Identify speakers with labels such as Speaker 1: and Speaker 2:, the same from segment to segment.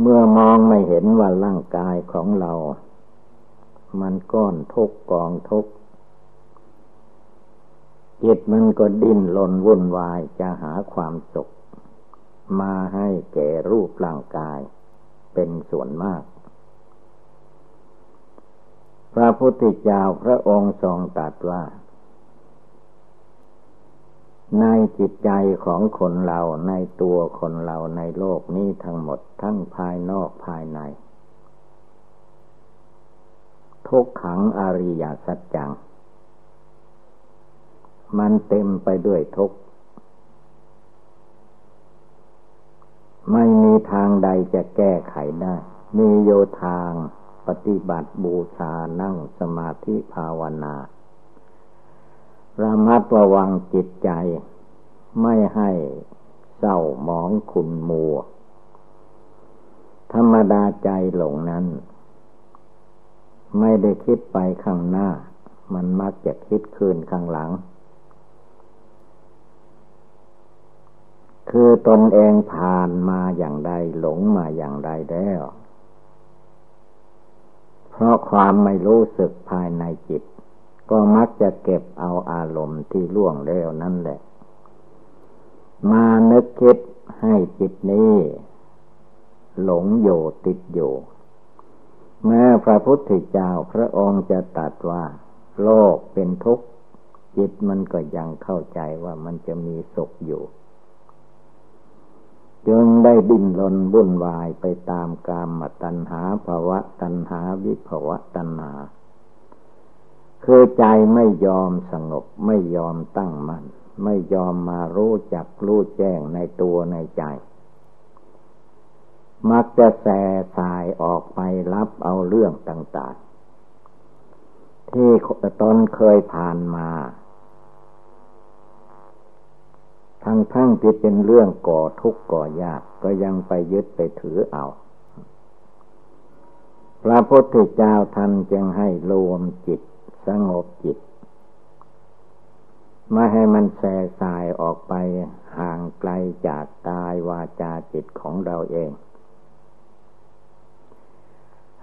Speaker 1: เมื่อมองไม่เห็นว่าร่างกายของเรา มันก้อนทุกกองทุกจิตมันก็ดิ้นรนวุ่นวายจะหาความสุข มาให้แก่รูปร่างกาย เป็นส่วนมาก พระพุทธเจ้าพระองค์ทรงตรัสว่า ในจิตใจของคนเราในตัวคนเราในโลกนี้ทั้งหมดทั้งภายนอกภายใน ทุกขังอริยสัจจัง มันเต็มไปด้วยทุกข์ไม่มีทางใดจะแก้ไขได้ มีโยทางปฏิบัติบูชานั่งสมาธิภาวนา ระมัดระวังจิตใจ ไม่ให้เศร้าหมองขุนมัว ธรรมดาใจหลงนั้น ไม่ได้คิดไปข้างหน้า มันมักจะคิดคืนข้างหลัง คือตนเองผ่านมาอย่างใดหลงมาอย่างใดแล้ว เพราะความไม่รู้สึกภายในจิต ก็มักจะเก็บเอาอารมณ์ที่ล่วงแล้วนั่นแหละ มานึกคิดให้จิตนี้ หลงโยติดโยแม้พระพุทธเจ้าพระองค์จะตัดว่า โลกเป็นทุกข์ จิตมันก็ยังเข้าใจว่ามันจะมีสุขอยู่ จึงได้ดิ้นรนวุ่นวายไปตามกามตัณหาภาวะตัณหาวิภาวะตัณหา คือใจไม่ยอมสงบไม่ยอมตั้งมัน่นไม่ยอมมารู้จักรู้แจ้งในตัวในใจ มักจะแส่สายออกไปรับเอาเรื่องต่าง ๆ ที่ตนเคยผ่านมาทั้งทั้งที่เป็นเรื่องก่อทุกข์ก่อยากก็ยังไปยึดไปถือเอา พระพุทธเจ้าท่านจึงให้รวมจิต สงบจิต ไม่ให้มันแส่สายออกไปห่างไกลจากกายวาจาจิตของเราเอง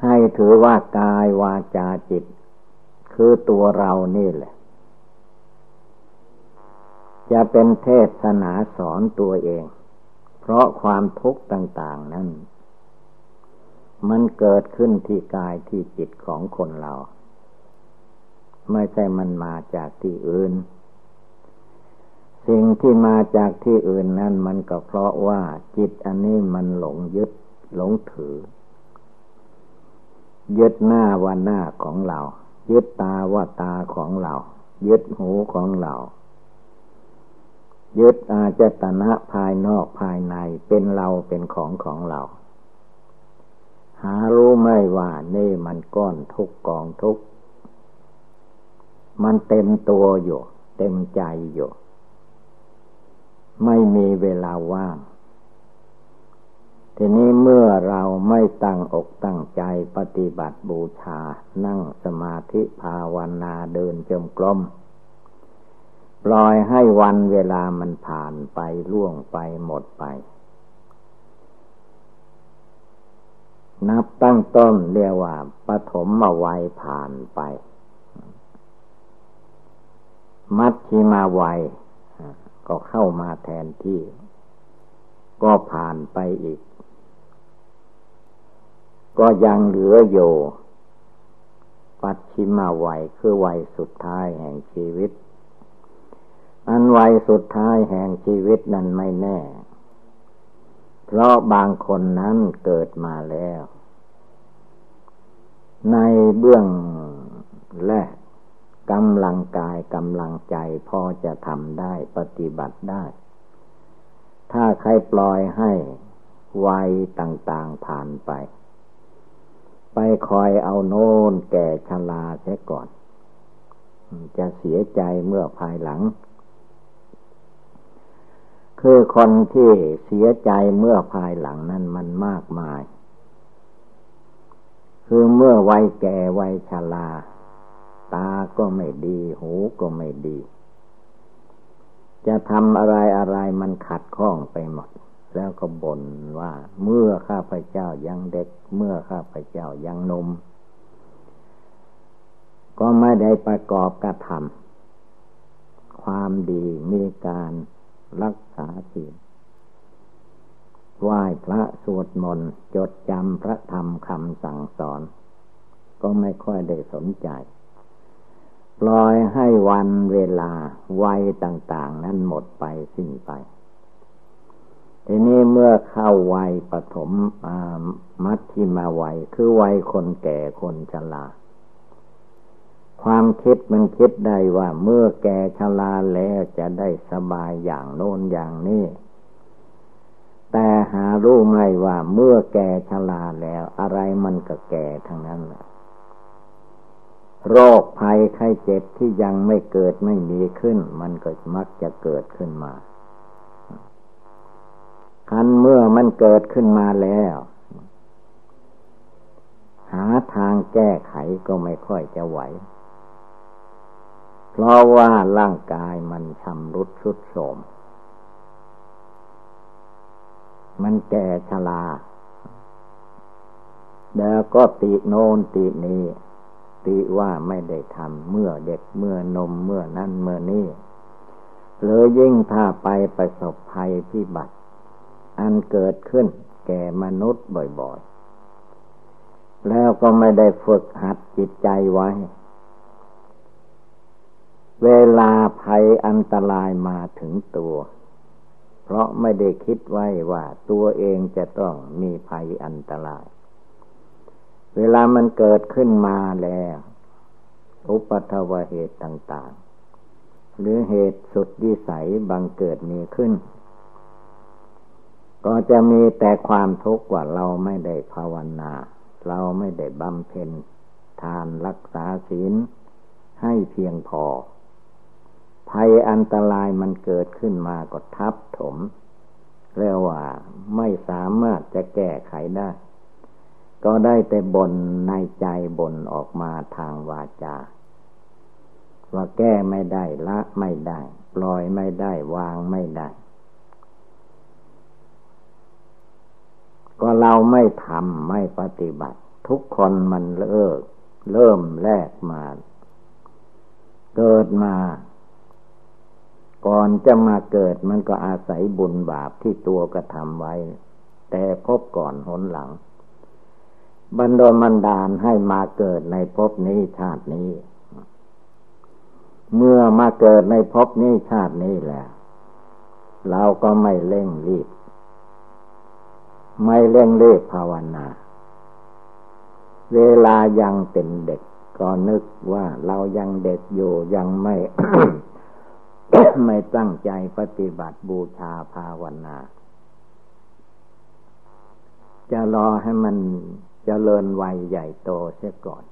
Speaker 1: ให้ถือว่ากายวาจาจิต คือตัวเรานี่แหละ จะเป็นเทศนาสอนตัวเอง เพราะความทุกข์ต่าง ๆ นั้นมันเกิดขึ้นที่กายที่จิตของคนเรา ไม่ใช่มันมาจากที่อื่น สิ่งที่มาจากที่อื่นนั้นมันก็เพราะว่าจิตอันนี้มันหลงยึดหลงถือ ยึดหน้าว่าหน้าของเรา ยึดตาว่าตาของเรา ยึดหูของเรา ยึดอาจตนะภายนอกภายในเป็นเราเป็นของของเราหารู้ไม่ว่านี่มันก้อนทุกกองทุก มันเต็มตัวอยู่ เต็มใจอยู่ ไม่มีเวลาว่าง ทีนี้เมื่อเราไม่ตั้งอกตั้งใจปฏิบัติบูชา นั่งสมาธิภาวนาเดินจมกลมปล่อยให้วันเวลามันผ่านไปล่วงไปหมดไป นับตั้งต้นเรียกว่าปฐมมาวัยผ่านไป มัชชิมาวัยก็เข้ามาแทนที่ ก็ผ่านไปอีก ก็ยังเหลืออยู่ปัจฉิมาวัยคือวัยสุดท้ายแห่งชีวิต อันวัยสุดท้ายแห่งชีวิตนั้นไม่แน่ เพราะบางคนนั้นเกิดมาแล้ว ในเบื้องแรก กำลังกายกำลังใจพอจะทำได้ปฏิบัติได้ ถ้าใครปล่อยให้วัยต่างๆผ่านไป ไปคอยเอาโน่นแก่ชราเสียก่อน จะเสียใจเมื่อภายหลัง คือคนที่เสียใจเมื่อภายหลังนั้นมันมากมาย คือเมื่อวัยแก่วัยชรา ตาก็ไม่ดี หูก็ไม่ดี จะทำอะไรอะไรมันขัดข้องไปหมด แล้วก็บ่นว่า เมื่อข้าพเจ้ายังเด็ก เมื่อข้าพเจ้ายังนม ก็ไม่ได้ประกอบกระทำความดีมีการรักษาศีลไหว้พระสวดมนต์จดจำพระธรรมคำสั่งสอน ก็ไม่ค่อยได้สนใจ ปล่อยให้วันเวลาวัยต่าง ๆ นั้นหมดไปสิ้นไป ทีนี้เมื่อเข้าวัยปฐมมัธยิมาวัยคือวัยคนแก่คนชราความคิดมันคิดได้ว่าเมื่อแก่ชราแล้วจะได้สบายอย่างโน้นอย่างนี้ แต่หารู้ไหมว่าเมื่อแก่ชราแล้วอะไรมันก็แก่ทั้งนั้นแหละ โรคภัยไข้เจ็บที่ยังไม่เกิดไม่มีขึ้น มันก็มักจะเกิดขึ้นมา คันเมื่อมันเกิดขึ้นมาแล้ว หาทางแก้ไขก็ไม่ค่อยจะไหว เพราะว่าร่างกายมันชำรุดชุดโทรมมันแก่ชราแล้วก็ติโนนตินี้ ติว่าไม่ได้ทำเมื่อเด็กเมื่อนมเมื่อนั่นเมื่อนี้หรือยิ่งถ้าไปประสบภัยพิบัติ อันเกิดขึ้นแก่มนุษย์บ่อยๆ แล้วก็ไม่ได้ฝึกหัดจิตใจไว้ เวลาภัยอันตรายมาถึงตัว เพราะไม่ได้คิดไว้ว่าตัวเองจะต้องมีภัยอันตราย เวลามันเกิดขึ้นมาแล้ว อุปัทวเหตุต่าง ๆ หรือเหตุสุดวิสัยบังเกิดมีขึ้น ก็จะมีแต่ความทุกข์ว่าเราไม่ได้ภาวนา เราไม่ได้บำเพ็ญทานรักษาศีลให้เพียงพอ ภัยอันตรายมันเกิดขึ้นมาก็ทับถม เรียกว่าไม่สามารถจะแก้ไขได้ ก็ได้แต่บ่นในใจบ่นออกมาทางวาจา ว่าแก้ไม่ได้ละไม่ได้ ปล่อยไม่ได้วางไม่ได้ ก็เราไม่ทำไม่ปฏิบัติ ทุกคนมันเลิก เริ่มแรกมา เกิดมา ก่อนจะมาเกิดมันก็อาศัยบุญบาปที่ตัวกระทำไว้ แต่พบก่อนหนหลัง บันดลมันดาลให้มาเกิดในภพนี้ชาตินี้ เมื่อมาเกิดในภพนี้ชาตินี้แหละเราก็ไม่เร่งรีบ ไม่เร่งรีบภาวนา เวลายังเป็นเด็กก็นึกว่าเรายังเด็กอยู่ยังไม่ไม่ตั้งใจปฏิบัติบูชาภาวนา จะรอให้มัน เจริญวัยใหญ่โตเสียก่อน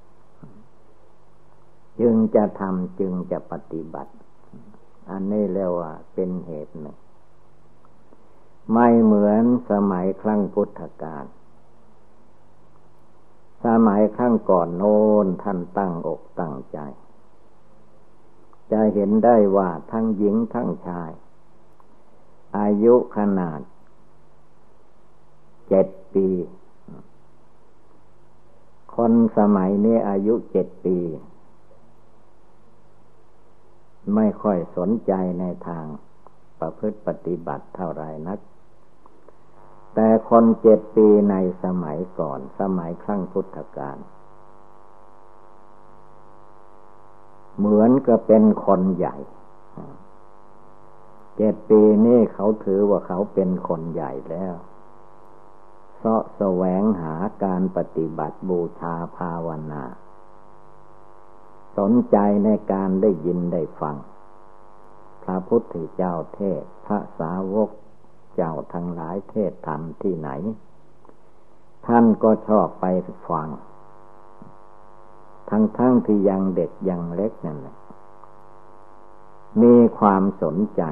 Speaker 1: จึงจะทำจึงจะปฏิบัติ อันนี้เรียกว่าเป็นเหตุหนึ่ง ไม่เหมือนสมัยครั้งพุทธกาลสมัยครั้งก่อนโน้นท่านตั้งอกตั้งใจ จะเห็นได้ว่าทั้งหญิงทั้งชาย อายุขนาดเจ็ดปี คนสมัยนี้อายุเจ็ดปี ไม่ค่อยสนใจในทางประพฤติปฏิบัติเท่าไรนัก แต่คนเจ็ดปีในสมัยก่อนสมัยครั้งพุทธกาลเหมือนกับเป็นคนใหญ่ เจ็ดปีนี่เขาถือว่าเขาเป็นคนใหญ่แล้ว เสาะแสวงหาการปฏิบัติบูชาภาวนา สนใจในการได้ยินได้ฟัง พระพุทธเจ้าเทศ พระสาวกเจ้าทั้งหลายเทศธรรมที่ไหน ท่านก็ชอบไปฟัง ทั้งๆทที่ยังเด็กยังเล็กนั่นแหละมีความสนใจ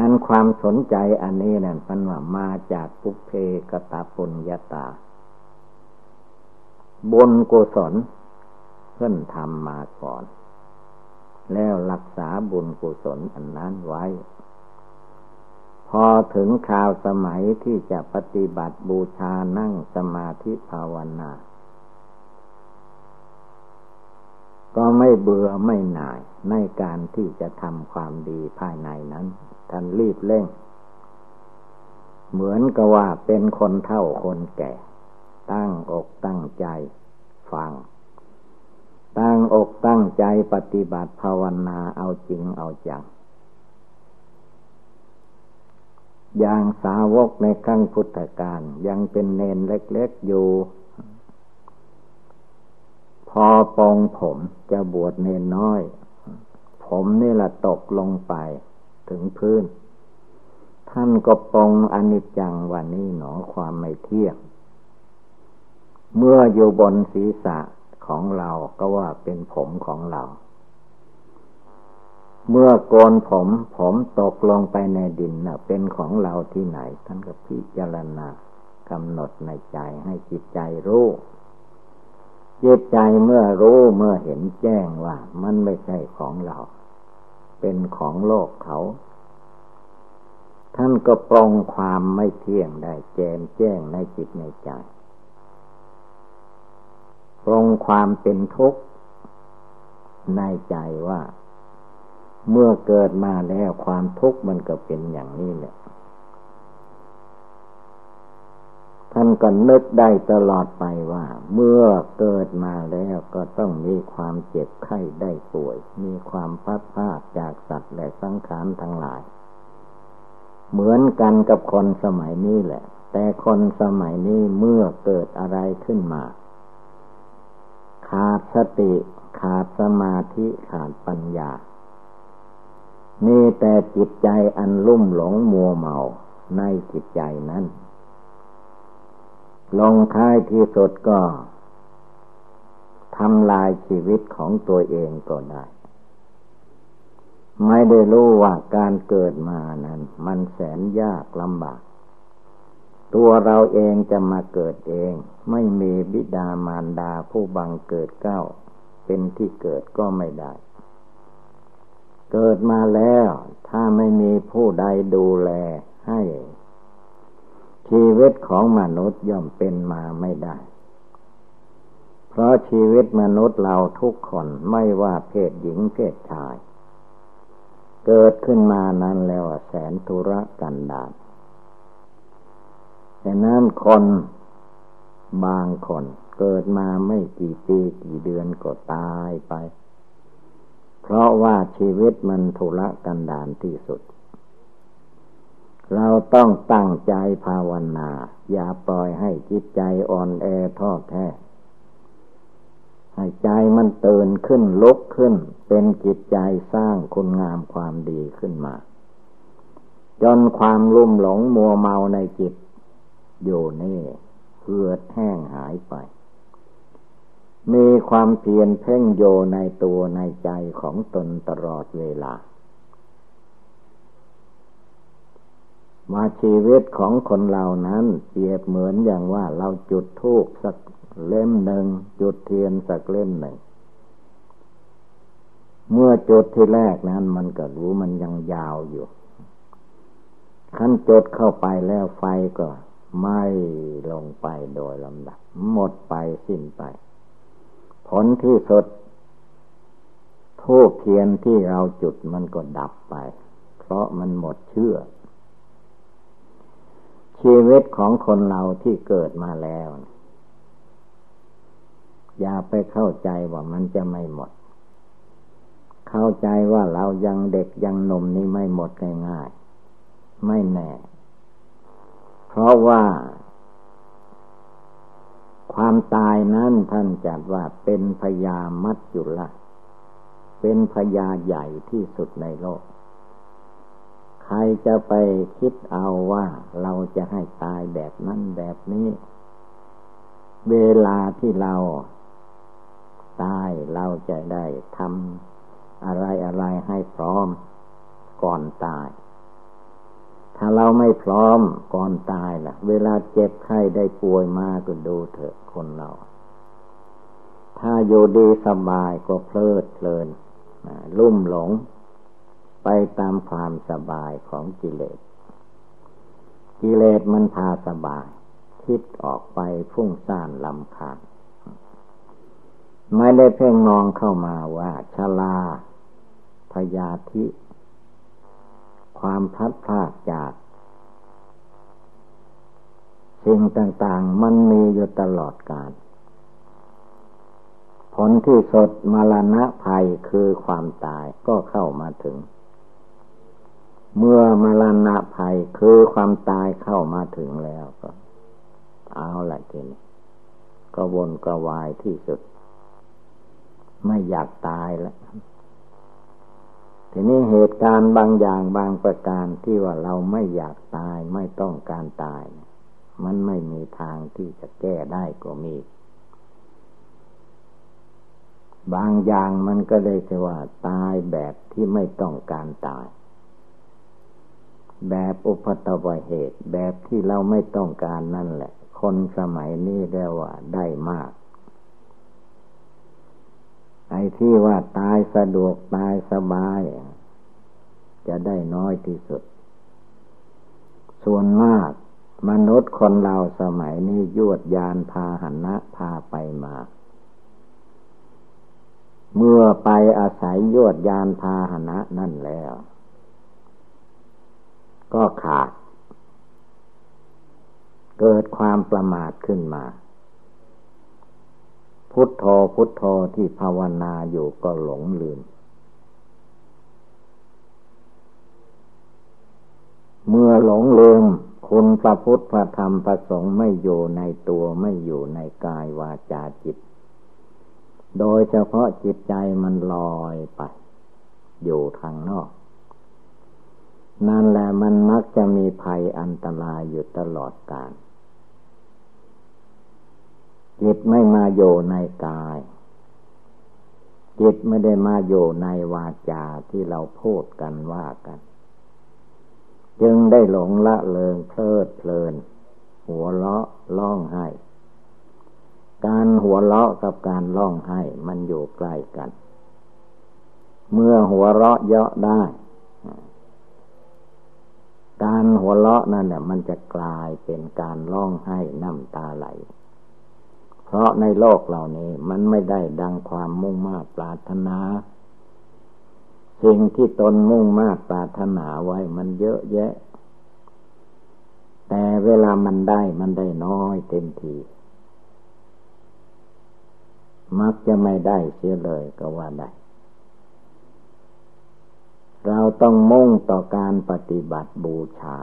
Speaker 1: อันความสนใจอันนี้นั่นพันว่ามาจากปุเพกตาปุญญาตาบุญกุศลเพิ่อนทำมาก่อน แล้วรักษาบุญกุศลอันนั้นไว้ พอถึงคราวสมัยที่จะปฏิบัติบูชานั่งสมาธิภาวนา ก็ไม่เบื่อไม่หน่ายในการที่จะทำความดีภายในนั้น ท่านรีบเร่ง เหมือนกับว่าเป็นคนเท่าคนแก่ ตั้งอกตั้งใจฟัง ตั้งอกตั้งใจปฏิบัติภาวนาเอาจริงเอาจัง อย่างสาวกในครั้งพุทธกาลยังเป็นเนนเล็ก ๆอยู่พอปองผมจะบวชเนนน้อย ผมนี่แหละตกลงไป ถึงพื้น ท่านก็ปองอนิจจังวันนี้หนอความไม่เที่ยง เมื่ออยู่บนศีรษะของเราก็ว่าเป็นผมของเรา เมื่อโกนผมผมตกลงไปในดินนะเป็นของเราที่ไหน ท่านก็พิจารณากำหนดในใจให้จิตใจรู้จิตใจเมื่อรู้เมื่อเห็นแจ้งว่ามันไม่ใช่ของเรา เป็นของโลกเขา ท่านก็ปรองความไม่เที่ยงได้แจมแจ้งในจิตในใจ ปรองความเป็นทุกข์ในใจว่า เมื่อเกิดมาแล้วความทุกข์มันก็เป็นอย่างนี้แหละ ท่านก็นึกได้ตลอดไปว่า เมื่อเกิดมาแล้วก็ต้องมีความเจ็บไข้ได้ป่วย มีความพัดพาดจากสัตว์และสังขารทั้งหลาย เหมือนกันกับคนสมัยนี้แหละ แต่คนสมัยนี้เมื่อเกิดอะไรขึ้นมา ขาดสติขาดสมาธิขาดปัญญา มีแต่จิตใจอันลุ่มหลงมัวเมาในจิตใจนั้น ลงท้ายที่สุดก็ทำลายชีวิตของตัวเองก็ได้ ไม่ได้รู้ว่าการเกิดมานั้น มันแสนยากลำบาก ตัวเราเองจะมาเกิดเอง ไม่มีบิดามารดาผู้บังเกิดเก้า เป็นที่เกิดก็ไม่ได้ เกิดมาแล้ว ถ้าไม่มีผู้ใดดูแลให้ ชีวิตของมนุษย์ย่อมเป็นมาไม่ได้ เพราะชีวิตมนุษย์เราทุกคนไม่ว่าเพศหญิงเพศชาย เกิดขึ้นมานั้นแล้วแสนทุรกันดารแต่นั้นคนบางคนเกิดมาไม่กี่ปีกี่เดือนก็ตายไป เพราะว่าชีวิตมันทุรกันดารที่สุด เราต้องตั้งใจภาวนา อย่าปล่อยให้จิตใจอ่อนแอท้อแท้ให้ใจมันตื่นขึ้นลุกขึ้น เป็นจิตใจสร้างคุณงามความดีขึ้นมา จนความลุ่มหลงมัวเมาในจิต อยู่นี่เหือดแห้งหายไป มีความเพียรเพ่งโยในตัวในใจของตนตลอดเวลา มาชีวิตของคนเหล่านั้นเปรียบเหมือนอย่างว่าเราจุดทูกสักเล่มหนึ่ง จุดเทียนสักเล่มหนึ่ง เมื่อจุดที่แรกนั้น มันก็รู้มันยังยาวอยู่ขั้นจุดเข้าไปแล้วไฟก็ไม่ลงไปโดยลำดับ หมดไปสิ้นไป ผลที่สุดทูบเทียนที่เราจุดมันก็ดับไป เพราะมันหมดเชื่อ ชีวิตของคนเราที่เกิดมาแล้ว อย่าไปเข้าใจว่ามันจะไม่หมด เข้าใจว่าเรายังเด็กยังหนุ่มนี่ไม่หมดง่ายๆไม่แน่ เพราะว่า ความตายนั้นท่านจัดว่าเป็นพยามัจจุละเป็นพยาใหญ่ที่สุดในโลก ครจะไปคิดเอาว่าเราจะให้ตายแบบนั้นแบบนี้ เวลาที่เราตายเราจะได้ทำอะไรอะไรให้พร้อมก่อนตาย ถ้าเราไม่พร้อมก่อนตายล่ะ เวลาเจ็บไข้ได้ป่วยมาก็ดูเถอะคนเรา ถ้าอยู่ดีสบายก็เพลิดเพลินลุ่มหลง ไปตามความสบายของกิเลส กิเลสมันพาสบาย คิดออกไปฟุ้งซ่านลำคาญไม่ได้เพ่งมองเข้ามาว่าชลาพยาธิ ความพัดพลาดจากสิ่งต่างๆ มันมีอยู่ตลอดกาลผลที่สดมรณะภัยคือความตายก็เข้ามาถึง เมื่อมรณะภัยคือความตายเข้ามาถึงแล้วก็ เอาละทีนี้ก็วนกระวายที่สุด ไม่อยากตายแล้วทีนี้เหตุการณ์บางอย่างบางประการที่ว่าเราไม่อยากตายไม่ต้องการตาย มันไม่มีทางที่จะแก้ได้ก็มี บางอย่างมันก็เลยจะว่าตายแบบที่ไม่ต้องการตาย แบบอุปตวเหตุ แบบที่เราไม่ต้องการนั่นแหละ คนสมัยนี้เรียกว่าได้มาก ไอ้ที่ว่าตายสะดวกตายสบาย จะได้น้อยที่สุด ส่วนมาก มนุษย์คนเราสมัยนี้ยวดยานพาหันะพาไปมาเมื่อไปอาศัยยวดยานพาหนะนั่นแล้ว ก็ขาด เกิดความประมาทขึ้นมา พุทโธพุทโธที่ภาวนาอยู่ก็หลงลืม เมื่อหลงลืมคุณพระพุทธพระธรรมพระสงฆ์ไม่อยู่ในตัวไม่อยู่ในกายวาจาจิต โดยเฉพาะจิตใจมันลอยไป อยู่ทางนอก นั่นแหละมันมักจะมีภัยอันตรายอยู่ตลอดกาลจิตไม่มาโยในกาย จิตไม่ได้มาโยในวาจาที่เราพูดกันว่ากัน จึงได้หลงละเลงเพลิดเพลิน หัวเลาะล่องไห้ การหัวเราะกับการร้องไห้มันอยู่ใกล้กัน เมื่อหัวเราะเยาะได้ การหัวเราะนั่นเนี่ยมันจะกลายเป็นการร้องไห้น้ำตาไหล เพราะในโลกเหล่านี้มันไม่ได้ดังความมุ่งมา่ปรารถนา สิ่งที่ตนมุ่งมากปรารถนาไว้มันเยอะแยะ แต่เวลามันได้มันได้น้อยเต็มทีมักจะไม่ได้เสียเลยก็ว่าได้ เราต้องมุ่งต่อการปฏิบัติบูชา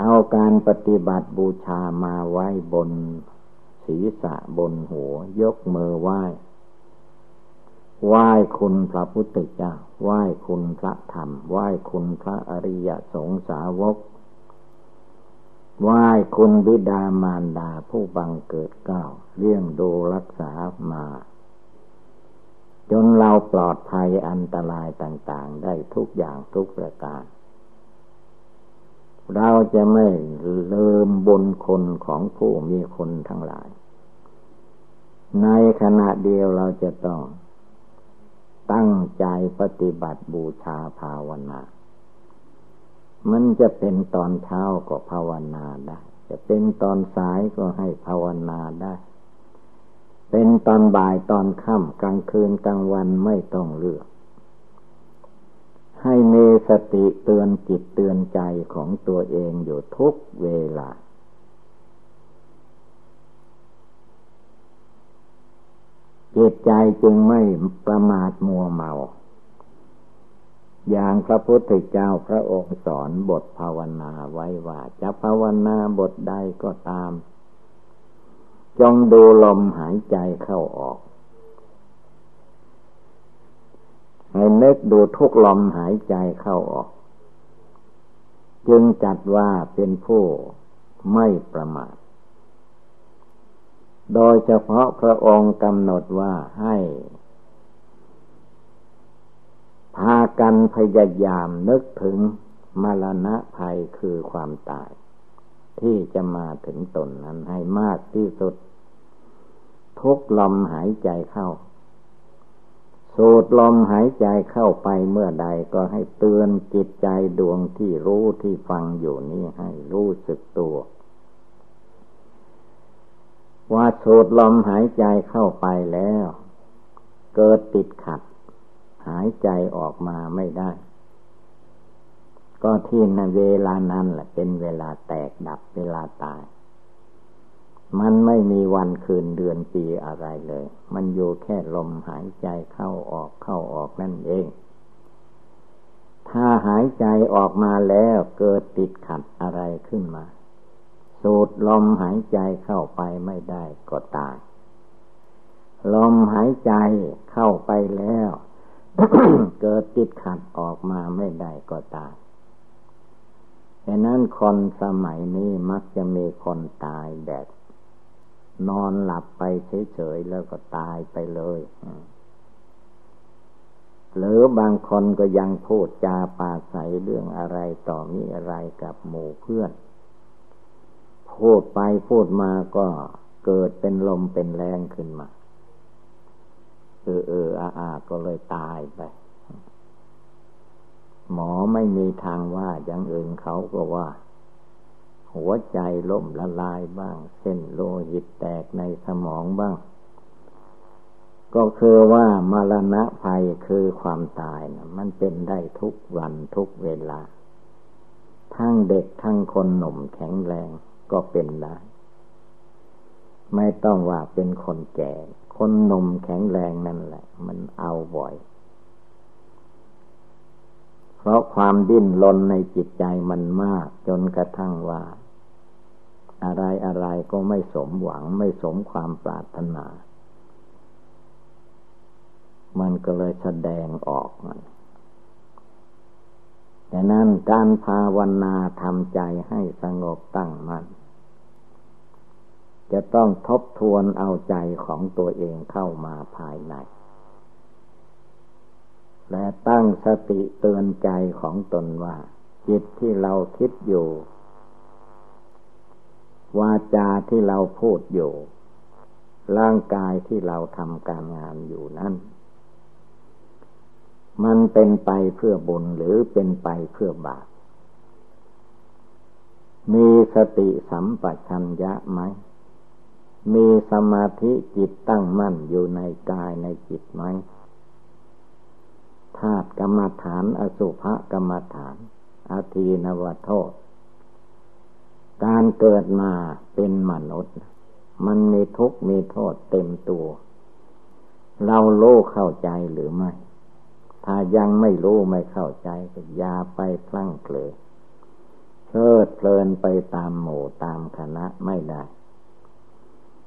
Speaker 1: เอาการปฏิบัติบูชามาไว้บนศีรษะบนหัวยกมือไหว้ ไหว้คุณพระพุทธเจ้า ไหว้คุณพระธรรม ไหว้คุณพระอริยสงสาวก ไหว้คุณบิดามารดาผู้บังเกิดเก้าเลี้ยงดูรักษามา จนเราปลอดภัยอันตรายต่างๆ ได้ทุกอย่างทุกประการ เราจะไม่ลืมบุญคนของผู้มีคนทั้งหลาย ในขณะเดียวเราจะต้อง ตั้งใจปฏิบัติบูชาภาวนา มันจะเป็นตอนเช้าก็ภาวนาได้ จะเป็นตอนสายก็ให้ภาวนาได้ เป็นตอนบ่ายตอนค่ำกลางคืนกลางวันไม่ต้องเลือก ให้มีสติเตือนจิตเตือนใจของตัวเองอยู่ทุกเวลา จิตใจจึงไม่ประมาทมัวเมา อย่างพระพุทธเจ้าพระองค์สอนบทภาวนาไว้ว่า จะภาวนาบทใดก็ตาม จงดูลมหายใจเข้าออก ให้นึกดูทุกลมหายใจเข้าออก จึงจัดว่าเป็นผู้ไม่ประมาท โดยเฉพาะพระองค์กำหนดว่าให้ พากันพยายามนึกถึงมรณะภัยคือความตายที่จะมาถึงตนนั้นให้มากที่สุด ทุกลมหายใจเข้า สูดลมหายใจเข้าไปเมื่อใดก็ให้เตือนจิตใจดวงที่รู้ที่ฟังอยู่นี้ให้รู้สึกตัว ว่าสูดลมหายใจเข้าไปแล้ว เกิดติดขัด หายใจออกมาไม่ได้ ก็ที่ในเวลานั้นแหละเป็นเวลาแตกดับเวลาตาย มันไม่มีวันคืนเดือนปีอะไรเลย มันอยู่แค่ลมหายใจเข้าออกเข้าออกนั่นเอง ถ้าหายใจออกมาแล้วเกิดติดขัดอะไรขึ้นมา สูดลมหายใจเข้าไปไม่ได้ก็ตาย ลมหายใจเข้าไปแล้ว เกิดติดขัดออกมาไม่ได้ก็ตายดังนั้นคนสมัยนี้มักจะมีคนตายแบบ นอนหลับไปเฉยๆแล้วก็ตายไปเลยหรือบางคนก็ยังพูดจาปาใสเรื่องอะไรต่อมีอะไรกับหมู่เพื่อน พูดไปพูดมาก็เกิดเป็นลมเป็นแรงขึ้นมา เออเอออาอาก็เลยตายไป หมอไม่มีทางว่าอย่างอื่นเขาก็ว่า หัวใจล้มละลายบ้าง เส้นโลหิตแตกในสมองบ้าง ก็คือว่ามรณะภัยคือความตายนะมันเป็นได้ทุกวันทุกเวลา ทั้งเด็กทั้งคนหนุ่มแข็งแรงก็เป็นได้ ไม่ต้องว่าเป็นคนแก่ คนหนุ่มแข็งแรงนั่นแหละ มันเอาบ่อยเพราะความดิ้นรนในจิตใจมันมาก จนกระทั่งว่า อะไรอะไรก็ไม่สมหวังไม่สมความปรารถนา มันก็เลยแสดงออกมันแต่นั้นการภาวนาทำใจให้สงบตั้งมัน่นจะต้องทบทวนเอาใจของตัวเองเข้ามาภายใน และตั้งสติเตือนใจของตนว่า จิตที่เราคิดอยู่ วาจาที่เราพูดอยู่ ร่างกายที่เราทำการงานอยู่นั้น มันเป็นไปเพื่อบุญหรือเป็นไปเพื่อบาป มีสติสัมปชัญญะไหม มีสมาธิจิตตั้งมั่นอยู่ในกายในจิตไหมธาตุกรรมฐาน อสุภกรรมฐานอาทีนวโทษ การเกิดมาเป็นมนุษย์ มันมีทุกข์มีโทษเต็มตัว เราโล่เข้าใจหรือไม่ ถ้ายังไม่รู้ไม่เข้าใจก็อย่าไปพลั้งเผลอเพลิดเพลินไปตามหมู่ตามคณะไม่ได้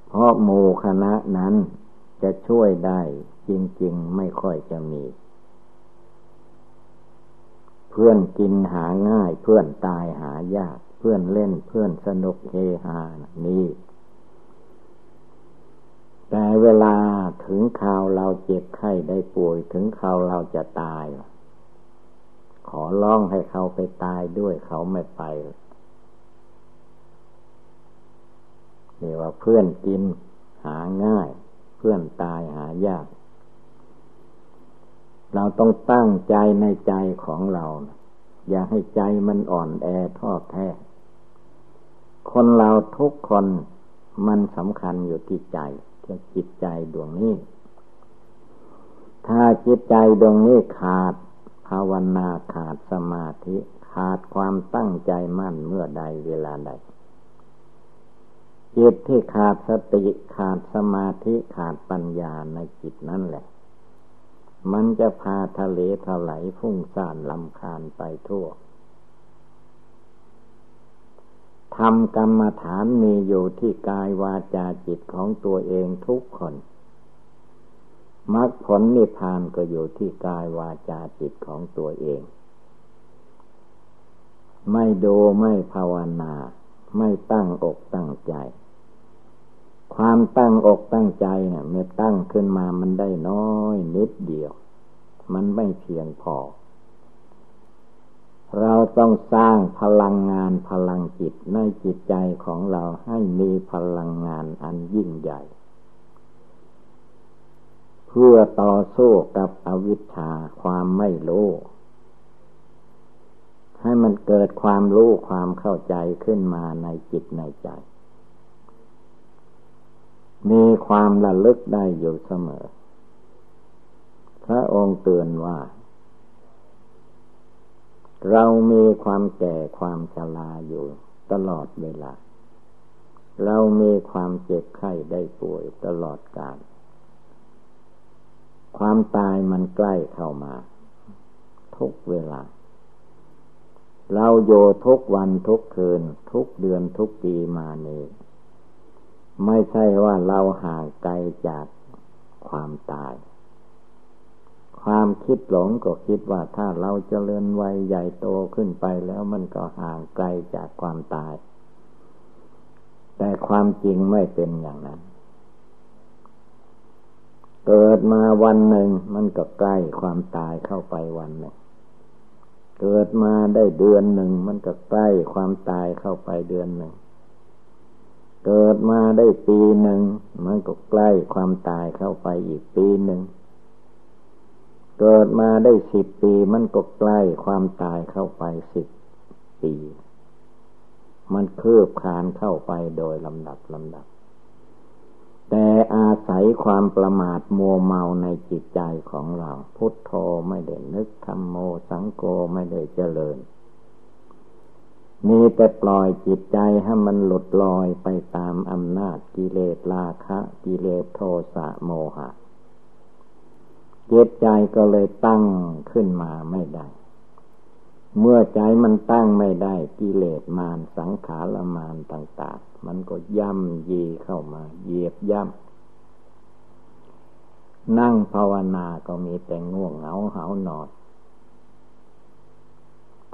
Speaker 1: เพราะหมู่คณะนั้นจะช่วยได้จริง ๆ ไม่ค่อยจะมี เพื่อนกินหาง่ายเพื่อนตายหายาก เพื่อนเล่นเพื่อนสนุกเฮฮานี่แต่เวลาถึงข่าวเราเจ็บไข้ได้ป่วยถึงข่าวเราจะตาย ขอร้องให้เขาไปตายด้วยเขาไม่ไปนี่ว่าเพื่อนกินหาง่าย เพื่อนตายหายาก เราต้องตั้งใจในใจของเรา อย่าให้ใจมันอ่อนแอท้อแท้ คนเราทุกคนมันสำคัญอยู่ที่ใจที่จิตใจดวงนี้ ถ้าจิตใจดวงนี้ขาดภาวนาขาดสมาธิขาดความตั้งใจมั่นเมื่อใดเวลาใด จิตที่ขาดสติขาดสมาธิขาดปัญญาในจิตนั่นแหละ มันจะพาทะเลถลายฟุ้งซ่านลำคาญไปทั่ว ทำกรรมฐานมีอยู่ที่กายวาจาจิตของตัวเองทุกคนมรรคผลนิพพานก็อยู่ที่กายวาจาจิตของตัวเอง ไม่ดูไม่ภาวนา ไม่ตั้งอกตั้งใจ ความตั้งอกตั้งใจเนี่ยเมื่อตั้งขึ้นมามันได้น้อยนิดเดียว มันไม่เพียงพอ เราต้องสร้างพลังงานพลังจิตในจิตใจของเราให้มีพลังงานอันยิ่งใหญ่ เพื่อต่อสู้กับอวิชชาความไม่รู้ ให้มันเกิดความรู้ความเข้าใจขึ้นมาในจิตในใจ มีความระลึกได้อยู่เสมอ พระองค์เตือนว่า เรามีความแก่ความชราอยู่ตลอดเวลา เรามีความเจ็บไข้ได้ป่วยตลอดกาล ความตายมันใกล้เข้ามา ทุกเวลา เราโยทุกวันทุกคืน ทุกเดือนทุกปีมานี้ไม่ใช่ว่าเราห่างไกลจากความตาย ความคิดหลงก็คิดว่าถ้าเราจเจริญวัยใหญ่โตขึ้นไปแล้วมันก็ห่างไกลจากความตาย แต่ความจริงไม่เป็นอย่างนั้น เกิดมาวันหนึ่งมันก็ใกล้ความตายเข้าไปวันหนึ่ง เกิดมาได้เดือนหนึ่งมันก็ใกล้ความตายเข้าไปเดือนหนึ่ง เกิดมาได้ปีหนึ่งมันก็ใกล้ความตายเข้าไปอีกปีหนึ่ง เกิดมาได้สิบปีมันก็ใกล้ความตายเข้าไปสิบปี มันคืบคานเข้าไปโดยลำดับลำดับ แต่อาศัยความประมาทมัวเมาในจิตใจของเรา พุทโธไม่ได้นึกธรรมโมสังโฆไม่ได้เจริญ มีแต่ปล่อยจิตใจให้มันหลุดลอยไปตามอำนาจกิเลสราคะ กิเลสโทสะโมหะ จิตใจก็เลยตั้งขึ้นมาไม่ได้ เมื่อใจมันตั้งไม่ได้กิเลสมารสังขารมารต่างๆ มันก็ย่ำยีเข้ามาเหยียบย่ำนั่งภาวนาก็มีแต่ง่วงเหงาเหานอน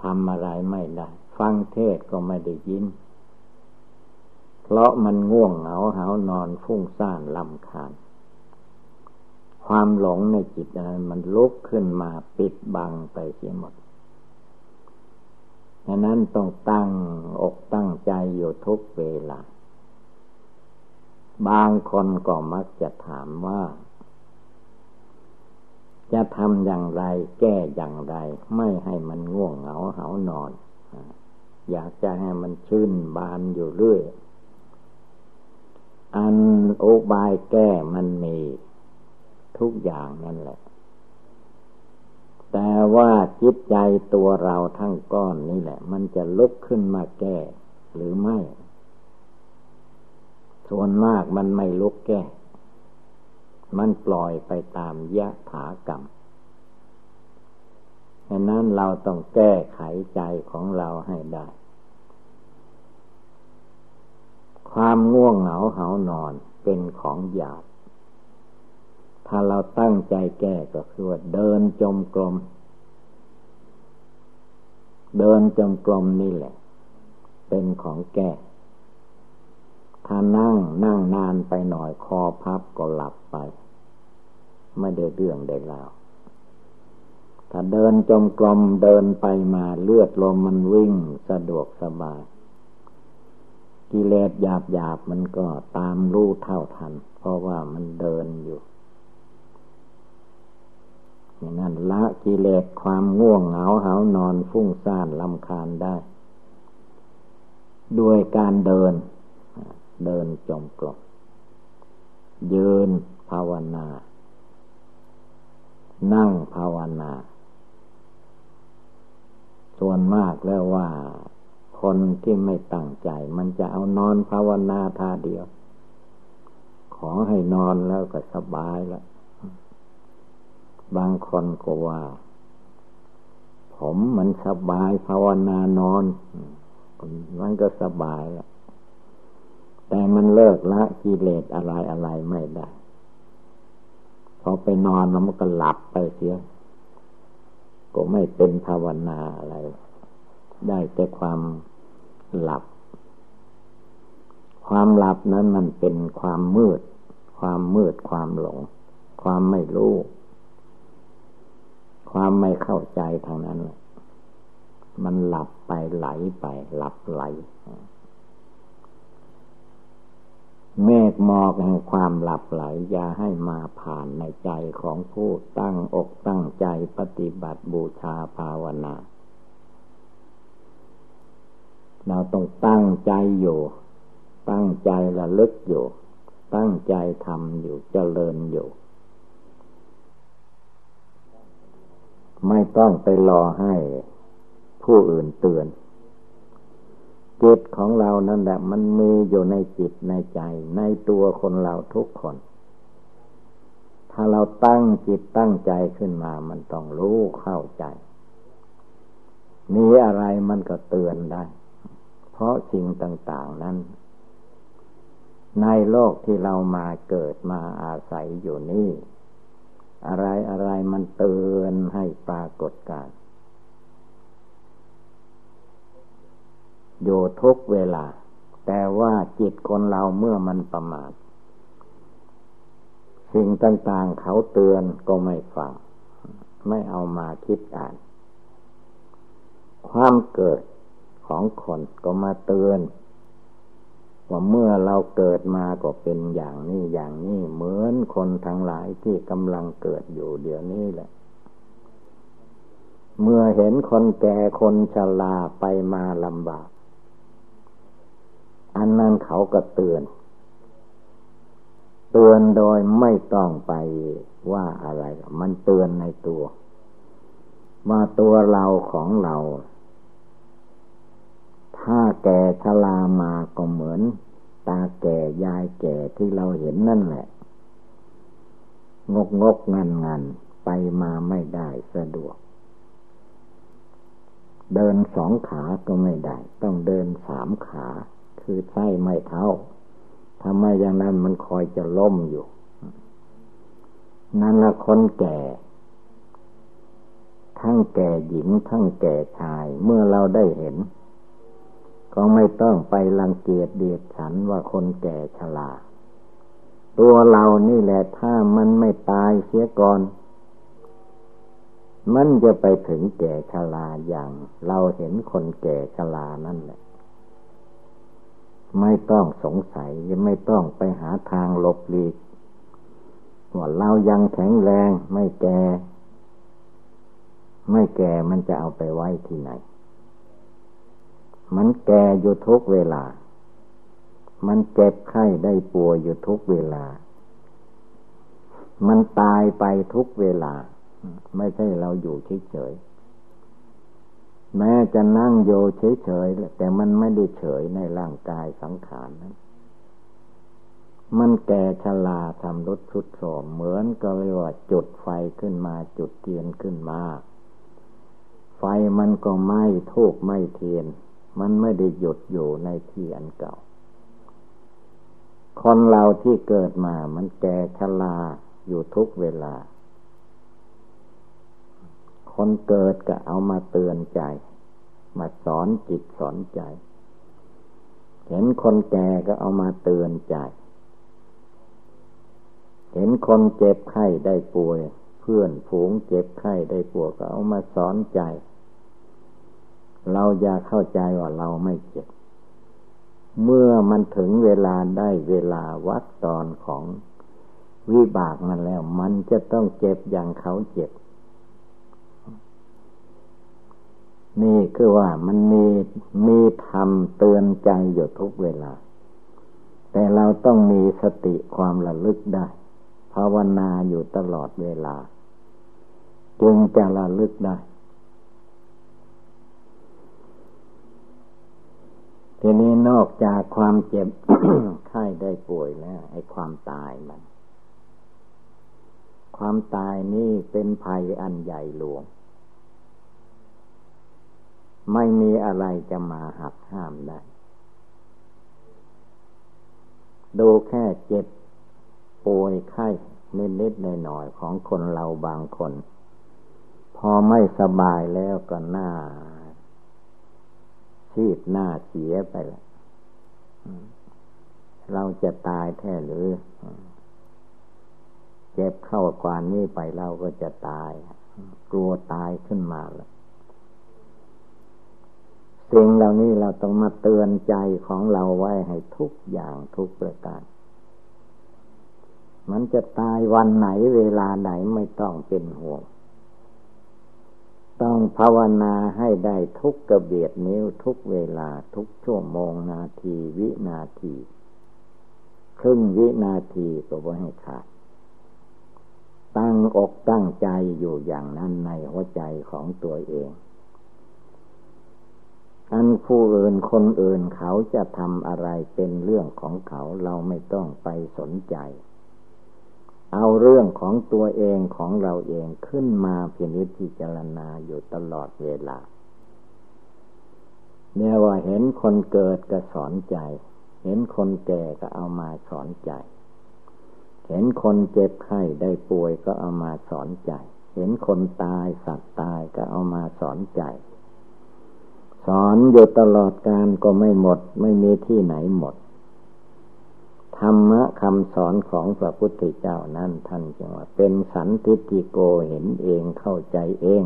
Speaker 1: ทำอะไรไม่ได้ ฟังเทศก็ไม่ได้ยิน เพราะมันง่วงเหงาเหานอนฟุ้งซ่านลำคาญ ความหลงในจิตนั้นมันลุกขึ้นมาปิดบังไปเสียหมดฉะนั้นต้องตั้งอกตั้งใจอยู่ทุกเวลา บางคนก็มักจะถามว่า จะทำอย่างไร แก้อย่างไร ไม่ให้มันง่วงเหงาเหานอน อยากจะให้มันชื่นบานอยู่เรื่อย อันโอบายแก้มันมี ทุกอย่างนั่นแหละ แต่ว่าจิตใจตัวเราทั้งก้อนนี่แหละ มันจะลุกขึ้นมาแก้ หรือไม่ ส่วนมากมันไม่ลุกแก้ มันปล่อยไปตามยะถากรรมดังนั้นเราต้องแก้ไขใจของเราให้ได้ ความง่วงเหงาเหานอนเป็นของหยาบ ถ้าเราตั้งใจแก้ก็คือว่าเดินจมกลม เดินจมกลมนี่แหละ เป็นของแก้ ถ้านั่งนั่งนานไปหน่อยคอพับก็หลับไป ไม่ได้เรื่องได้แล้วถ้าเดินจมกลมเดินไปมาเลือดลมมันวิ่งสะดวกสบาย กิเลสหยาบหยาบมันก็ตามรู้เท่าทัน เพราะว่ามันเดินอยู่ อย่างนั้นละกิเลสความง่วงเหงาเหานอนฟุ้งซ่านลำคาญได้ ด้วยการเดิน เดินจมกลมยืนภาวนา นั่งภาวนา ส่วนมากแล้วว่า คนที่ไม่ตั้งใจ มันจะเอานอนภาวนาท่าเดียว ขอให้นอนแล้วก็สบายแล้ว บางคนก็ว่า ผมมันสบายภาวนานอน มันก็สบายแหละแต่มันเลิกละกิเลสอะไรอะไรไม่ได้ พอไปนอนแล้วมันก็หลับไปเสีย ก็ไม่เป็นภาวนาอะไร ได้แต่ความหลับ ความหลับนั้นมันเป็นความมืด ความมืดความหลง ความไม่รู้ ความไม่เข้าใจทางนั้น มันหลับไปไหลไป หลับไหล เมฆหมอกแห่งความหลับไหล อย่าให้มาผ่านในใจของผู้ตั้งอกตั้งใจปฏิบัติบูชาภาวนา เราต้องตั้งใจอยู่ ตั้งใจระลึกอยู่ ตั้งใจทำอยู่เจริญอยู่ ไม่ต้องไปรอให้ผู้อื่นเตือน จิตของเรานั่นแหละ มันมีอยู่ในจิตในใจ ในตัวคนเราทุกคน ถ้าเราตั้งจิตตั้งใจขึ้นมา มันต้องรู้เข้าใจ มีอะไรมันก็เตือนได้ เพราะสิ่งต่าง ๆ นั้น ในโลกที่เรามาเกิดมาอาศัยอยู่นี่ อะไรอะไรมันเตือนให้ปรากฏการอยู่ทุกเวลา แต่ว่าจิตคนเราเมื่อมันประมาทสิ่งต่างๆเขาเตือนก็ไม่ฟัง ไม่เอามาคิดอ่าน ความเกิดของคนก็มาเตือน ว่าเมื่อเราเกิดมาก็เป็นอย่างนี้อย่างนี้เหมือนคนทั้งหลายที่กำลังเกิดอยู่เดี๋ยวนี้แหละ เมื่อเห็นคนแก่คนชราไปมาลำบาก อันนั้นเขาก็เตือน เตือนโดยไม่ต้องไปว่าอะไร มันเตือนในตัว ว่าตัวเราของเรา ถ้าแก่ชรามาก็เหมือน ตาแก่ยายแก่ที่เราเห็นนั่นแหละ งกงกงันงันไปมาไม่ได้สะดวก เดินสองขาก็ไม่ได้ ต้องเดินสามขา คือใช้ไม่เท้าทำไมอย่างนั้นมันคอยจะล้มอยู่ นั่นละคนแก่ ทั้งแก่หญิงทั้งแก่ชาย เมื่อเราได้เห็น ก็ไม่ต้องไปรังเกียจเดียดฉันว่าคนแก่ชราตัวเรานี่แหละถ้ามันไม่ตายเสียก่อน มันจะไปถึงแก่ชราอย่าง เราเห็นคนแก่ชรานั่นแหละ ไม่ต้องสงสัยไม่ต้องไปหาทางหลบหลีกว่าเรายังแข็งแรงไม่แก่ ไม่แก่มันจะเอาไปไว้ที่ไหน มันแก่อยู่ทุกเวลา มันเจ็บไข้ได้ป่วยอยู่ทุกเวลา มันตายไปทุกเวลา ไม่ใช่เราอยู่เฉยๆ แม้จะนั่งโยเฉยๆ แต่มันไม่ได้เฉยในร่างกายสังขารนั้น มันแก่ชราทำรถชุดโสมเหมือนก็เรียกว่าจุดไฟขึ้นมาจุดเทียนขึ้นมา ไฟมันก็ไหม้ทูกไหม้เทียน มันไม่ได้หยุดอยู่ในที่อันเก่า คนเราที่เกิดมามันแก่ชราอยู่ทุกเวลา คนเกิดก็เอามาเตือนใจ มาสอนจิตสอนใจ เห็นคนแก่ก็เอามาเตือนใจ เห็นคนเจ็บไข้ได้ป่วย เพื่อนฝูงเจ็บไข้ได้ป่วยก็เอามาสอนใจ เราอย่าเข้าใจว่าเราไม่เจ็บ เมื่อมันถึงเวลาได้เวลาวัดตอนของวิบากมันแล้ว มันจะต้องเจ็บอย่างเขาเจ็บ นี่คือว่ามันมีมีธรรมเตือนใจอยู่ทุกเวลา แต่เราต้องมีสติความระลึกได้ภาวนาอยู่ตลอดเวลา จึงจะระลึกได้ ทีนี้นอกจากความเจ็บไข้ได้ป่วยแล้วไอ้ความตายมัน ความตายนี่เป็นภัยอันใหญ่หลวง ไม่มีอะไรจะมาหักห้ามได้ดูแค่เจ็บป่วยไข้นิดๆหน่อยๆของคนเราบางคน พอไม่สบายแล้วก็หน้า ชีดหน้าเสียไปล้วเราจะตายแท้หรือ เจ็บเข้ากว่านี้ไปเราก็จะตาย กลัวตายขึ้นมาล้วสิ่งเหล่านี้เราต้องมาเตือนใจของเราไว้ให้ทุกอย่างทุกประการ มันจะตายวันไหนเวลาไหนไม่ต้องเป็นห่วง ต้องภาวนาให้ได้ทุกกระเบียดนิ้วทุกเวลาทุกชั่วโมงนาทีวินาที ครึ่งวินาทีก็ว่าให้ขาด ตั้งอกตั้งใจอยู่อย่างนั้นในหัวใจของตัวเอง อันผู้อื่นคนอื่นเขาจะทำอะไรเป็นเรื่องของเขาเราไม่ต้องไปสนใจ เอาเรื่องของตัวเองของเราเองขึ้นมาพินิจพิจารณาอยู่ตลอดเวลาเนี่ยว่าเห็นคนเกิดก็สอนใจ เห็นคนแก่ก็เอามาสอนใจ เห็นคนเจ็บไข้ได้ป่วยก็เอามาสอนใจ เห็นคนตายสัตว์ตายก็เอามาสอนใจ สอนอยู่ตลอดการก็ไม่หมด ไม่มีที่ไหนหมด ธรรมะคำสอนของพระพุทธเจ้านั้นท่านจึงว่า เป็นสันติติโกเห็นเองเข้าใจเอง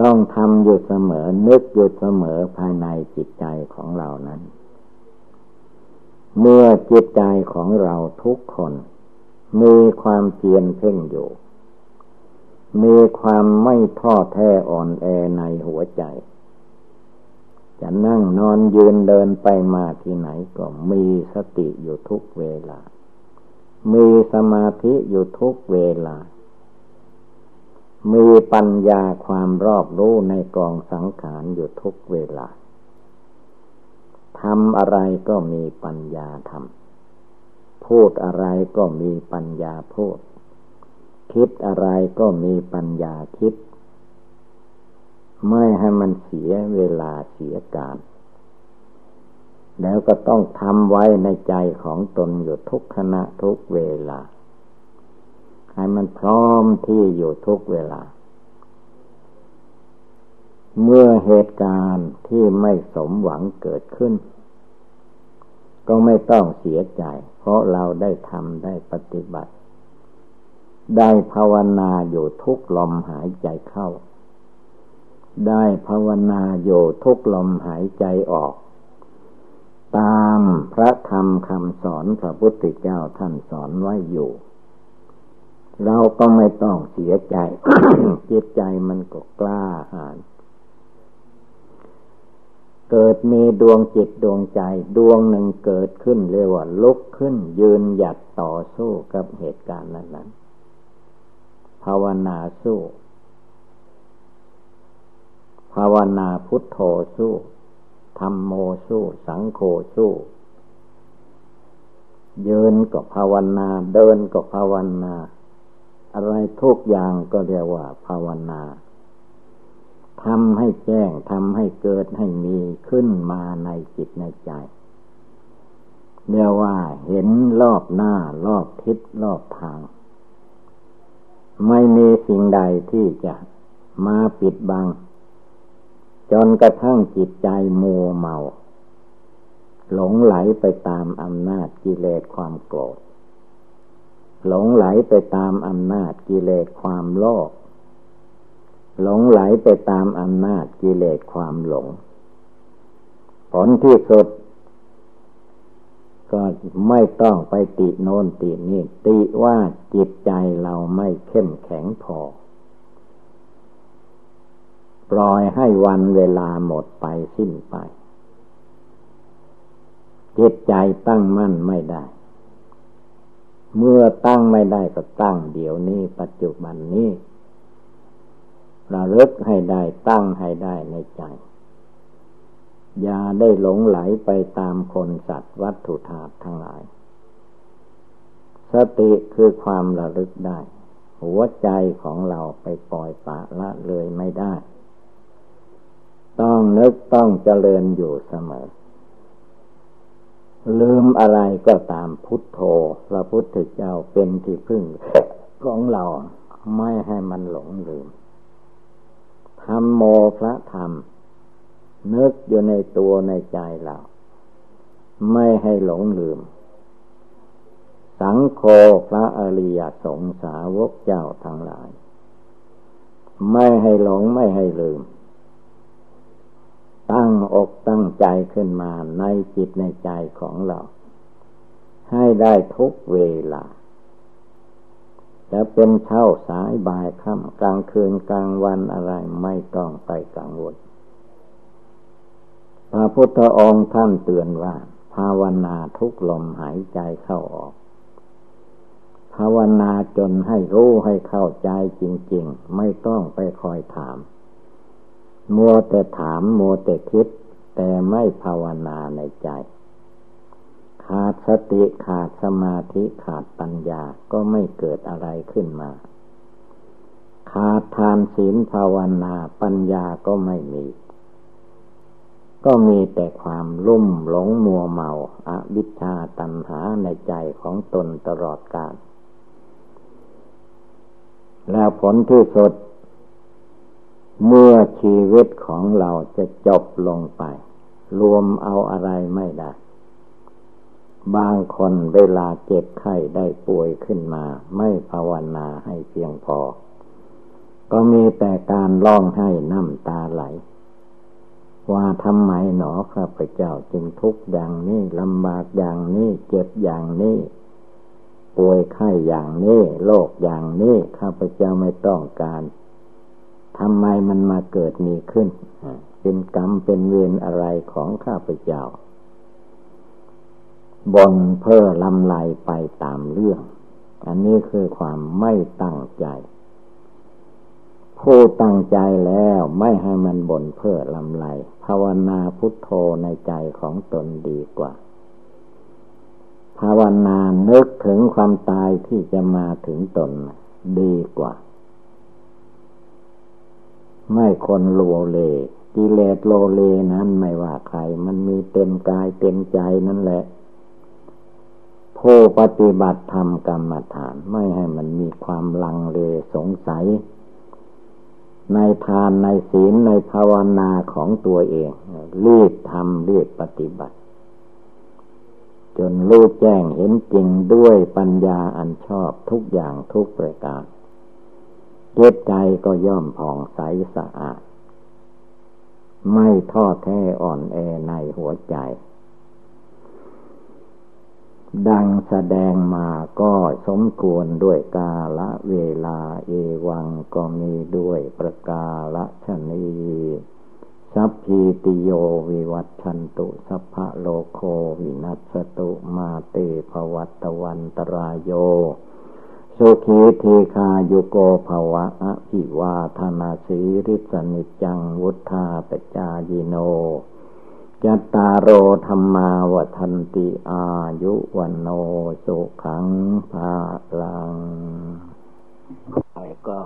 Speaker 1: ต้องทำอยู่เสมอ นึกอยู่เสมอภายในจิตใจของเรานั้น เมื่อจิตใจของเราทุกคน มีความเพียรเพ่งอยู่ มีความไม่ท้อแท้อ่อนแอในหัวใจ จะนั่งนอนยืนเดินไปมาที่ไหนก็มีสติอยู่ทุกเวลา มีสมาธิอยู่ทุกเวลา มีปัญญาความรอบรู้ในกองสังขารอยู่ทุกเวลา ทำอะไรก็มีปัญญาทำ พูดอะไรก็มีปัญญาพูด คิดอะไรก็มีปัญญาคิด ไม่ให้มันเสียเวลาเสียการ แล้วก็ต้องทำไว้ในใจของตนอยู่ทุกขณะทุกเวลา ให้มันพร้อมที่อยู่ทุกเวลา เมื่อเหตุการณ์ที่ไม่สมหวังเกิดขึ้น ก็ไม่ต้องเสียใจ เพราะเราได้ทำได้ปฏิบัติ ได้ภาวนาอยู่ทุกลมหายใจเข้า ได้ภาวนาอยู่ทุกลมหายใจออก ตามพระธรรมคำสอนพระพุทธเจ้าท่านสอนไว้อยู่ เราก็ไม่ต้องเสียใจจิตใจมันก็กล้าหาญเกิดมีดวงจิตดวงใจดวงหนึ่งเกิดขึ้นเรียกว่าลุกขึ้น ยืนหยัดต่อสู้กับเหตุการณ์นั้นๆภาวนาสู้ ภาวนาพุทโธสู้ธรรมโมสู้สังโฆสู้ยืนก็ภาวนา เดินก็ภาวนา อะไรทุกอย่างก็เรียกว่าภาวนาทำให้แจ้งทำให้เกิดให้มีขึ้นมาในจิตในใจเรียกว่าเห็นรอบหน้ารอบทิศรอบทาง ไม่มีสิ่งใดที่จะมาปิดบัง จนกระทั่งจิตใจมัวเมา หลงไหลไปตามอำนาจกิเลสความโกรธ หลงไหลไปตามอำนาจกิเลสความโลภหลงไหลไปตามอำนาจกิเลสความหลง ผลที่สุด ก็ไม่ต้องไปติโน้นตินี่ติว่าจิตใจเราไม่เข้มแข็งพอ ปล่อยให้วันเวลาหมดไปสิ้นไปจิตใจตั้งมั่นไม่ได้ เมื่อตั้งไม่ได้ก็ตั้งเดี๋ยวนี้ปัจจุบันนี้ระลึกให้ได้ตั้งให้ได้ในใจ อย่าได้หลงไหลไปตามคนสัตว์วัตถุธาตุทั้งหลาย สติคือความระลึกได้ หัวใจของเราไปปล่อยปะละเลยไม่ได้ ต้องนึกต้องเจริญอยู่เสมอ ลืมอะไรก็ตามพุทโธพระพุทธเจ้าเป็นที่พึ่งของเราไม่ให้มันหลงลืมธรรมโมพระธรรม นึกอยู่ในตัวในใจเรา ไม่ให้หลงลืม สังโฆพระอริยสงสาวกเจ้าทั้งหลาย ไม่ให้หลงไม่ให้ลืม ตั้งอกตั้งใจขึ้นมาในจิตในใจของเรา ให้ได้ทุกเวลา จะเป็นเช้าสายบ่ายค่ำกลางคืนกลางวันอะไรไม่ต้องไปกังวลพระพุทธองค์ท่านเตือนว่า ภาวนาทุกลมหายใจเข้าออก ภาวนาจนให้รู้ให้เข้าใจจริง ๆ ไม่ต้องไปคอยถาม มัวแต่ถามมัวแต่คิด แต่ไม่ภาวนาในใจ ขาดสติขาดสมาธิขาดปัญญาก็ไม่เกิดอะไรขึ้นมา ขาดทานศีลภาวนาปัญญาก็ไม่มี ก็มีแต่ความลุ่มหลงมัวเมาอาวิชชาตัณหาในใจของตนตลอดกาลแล้วผลที่สุด เมื่อชีวิตของเราจะจบลงไป รวมเอาอะไรไม่ได้ บางคนเวลาเจ็บไข้ได้ป่วยขึ้นมา ไม่ภาวนาให้เพียงพอ ก็มีแต่การร้องไห้น้ำตาไหล ว่าทำไมหนอข้าพเจ้าจึงทุกข์อย่างนี้ลำบากอย่างนี้เจ็บอย่างนี้ป่วยไข้อย่างนี้โรคอย่างนี้ข้าพเจ้าไม่ต้องการ ทำไมมันมาเกิดมีขึ้น เป็นกรรมเป็นเวรอะไรของข้าพเจ้าบนเพื่อลำไหลไปตามเรื่อง อันนี้คือความไม่ตั้งใจ ผู้ตั้งใจแล้วไม่ให้มันบ่นเพื่อลำไหลภาวนาพุทโธในใจของตนดีกว่า ภาวนานึกถึงความตายที่จะมาถึงตนดีกว่า ไม่คนโลเล กิเลสโลเลนั้นไม่ว่าใคร มันมีเต็มกายเต็มใจนั่นแหละผู้ปฏิบัติธรรมกรรมฐานไม่ให้มันมีความลังเลสงสัย ในทานในศีลในภาวนาของตัวเองรีบทำรีบปฏิบัติ จนรู้แจ้งเห็นจริงด้วยปัญญาอันชอบทุกอย่างทุกประการ จตใจก็ย่อมผ่องใสสะอาด ไม่ท้อแท้อ่อนแอในหัวใจ ดังแสดงมาก็สมควรด้วยกาละเวลาเอวังก็มีด้วยประกาละชนีสัพพีติโยวิวัตชันตุสัพพะโลโควินัสตุมาเตภวัตวันตรายโย สุขีเทคาโยโกภวะอภิวาธนาสีริสนิจังวุธาปจายิโนจัตตารโอธรรมาวทันติอายุวันโนสุขังภาลังไปก็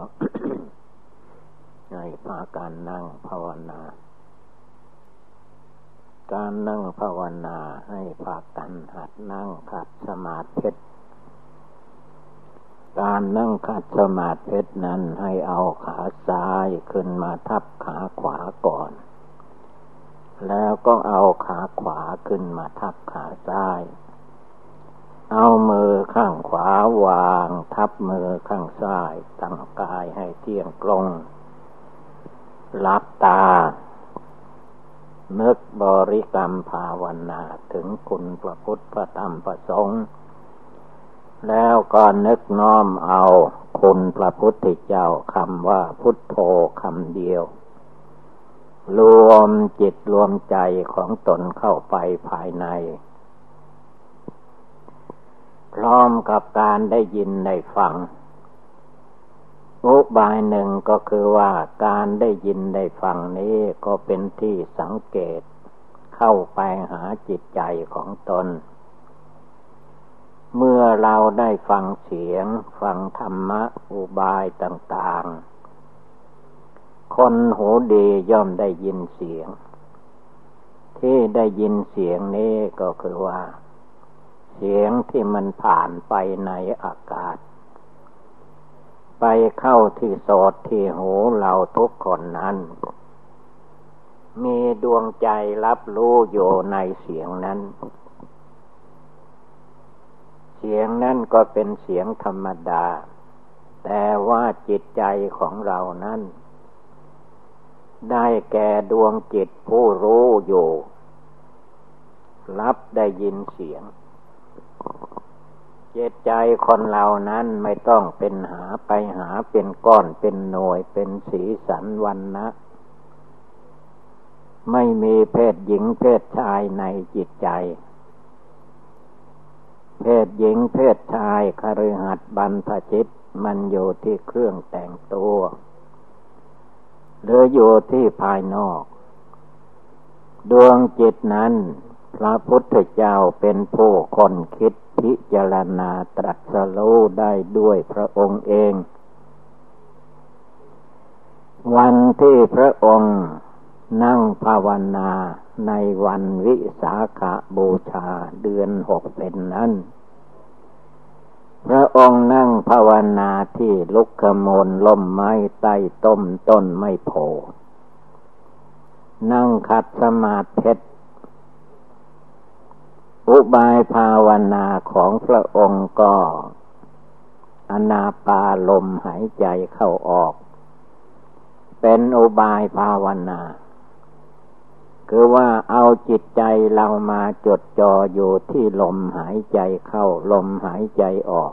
Speaker 1: ให้พาการนั่งภาวนา การนั่งภาวนาให้พากันหัดนั่งขัดสมาธิ การนั่งขัดสมาธินั้นให้เอาขาซ้ายขึ้นมาทับขาขวาก่อน แล้วก็เอาขาขวาขึ้นมาทับขาซ้าย เอามือข้างขวาวางทับมือข้างซ้ายตั้งกายให้เที่ยงตรงลับตา นึกบริกรรมภาวนาถึงคุณพระพุทธพระธรรมพระสงฆ์ แล้วก็นึกน้อมเอาคุณพระพุทธเจ้าคำว่าพุทโธคำเดียว รวมจิตรวมใจของตนเข้าไปภายใน พร้อมกับการได้ยินได้ฟังอุบายหนึ่งก็คือว่าการได้ยินได้ฟังนี้ก็เป็นที่สังเกต เข้าไปหาจิตใจของตน เมื่อเราได้ฟังเสียง ฟังธรรมะอุบายต่างๆ คนหูดีย่อมได้ยินเสียง ที่ได้ยินเสียงนี้ก็คือว่า เสียงที่มันผ่านไปในอากาศ ไปเข้าที่โสดที่หูเราทุกคนนั้น มีดวงใจรับรู้อยู่ในเสียงนั้น เสียงนั้นก็เป็นเสียงธรรมดา แต่ว่าจิตใจของเรานั้น ได้แก่ดวงจิตผู้รู้อยู่รับได้ยินเสียง เจตใจคนเรานั้นไม่ต้องเป็นหาไปหาเป็นก้อนเป็นหน่วยเป็นสีสันวันนะ ไม่มีเพศหญิงเพศชายในจิตใจ เพศหญิงเพศชายคฤหัสถ์บรรพจิตมันอยู่ที่เครื่องแต่งตัวหรืออยู่ที่ภายนอก ดวงจิตนั้น พระพุทธเจ้าเป็นผู้คนคิดพิจารณาตรัสรู้ได้ด้วยพระองค์เอง วันที่พระองค์ นั่งภาวนาในวันวิสาขาบูชาเดือนหกเป็นนั้น พระองค์นั่งภาวนาที่ลุกขมลล่มไม้ใต้ต้มต้นไม่โพนั่งขัดสมาธิอุบายภาวนาของพระองค์ก็ อนาปาลมหายใจเข้าออก เป็นอุบายภาวนา คือว่าเอาจิตใจเรามาจดจ่ออยู่ที่ลมหายใจเข้าลมหายใจออก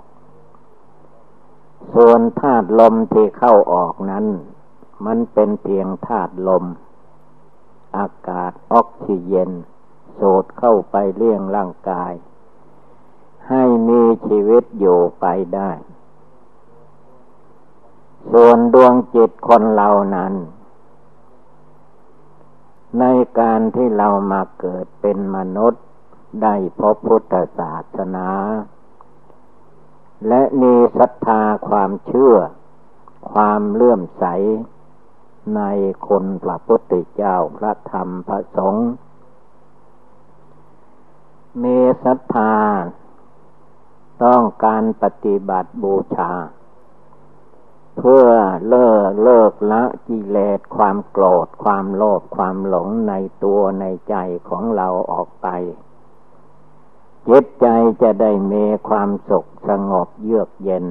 Speaker 1: ส่วนธาตุลมที่เข้าออกนั้น มันเป็นเพียงธาตุลม อากาศออกซิเจนสูดเข้าไปเลี้ยงร่างกาย ให้มีชีวิตอยู่ไปได้ ส่วนดวงจิตคนเรานั้น ในการที่เรามาเกิดเป็นมนุษย์ได้พบพุทธศาสนา และมีศรัทธาความเชื่อ ความเลื่อมใส ในคนพระพุทธเจ้าพระธรรมพระสงฆ์มีศรัทธา ต้องการปฏิบัติบูชา เพื่อเลิกเลิกละกิเลสความโกรธความโลภความหลงในตัวในใจของเราออกไปจิตใจจะได้มีความสุขสงบเยือกเย็น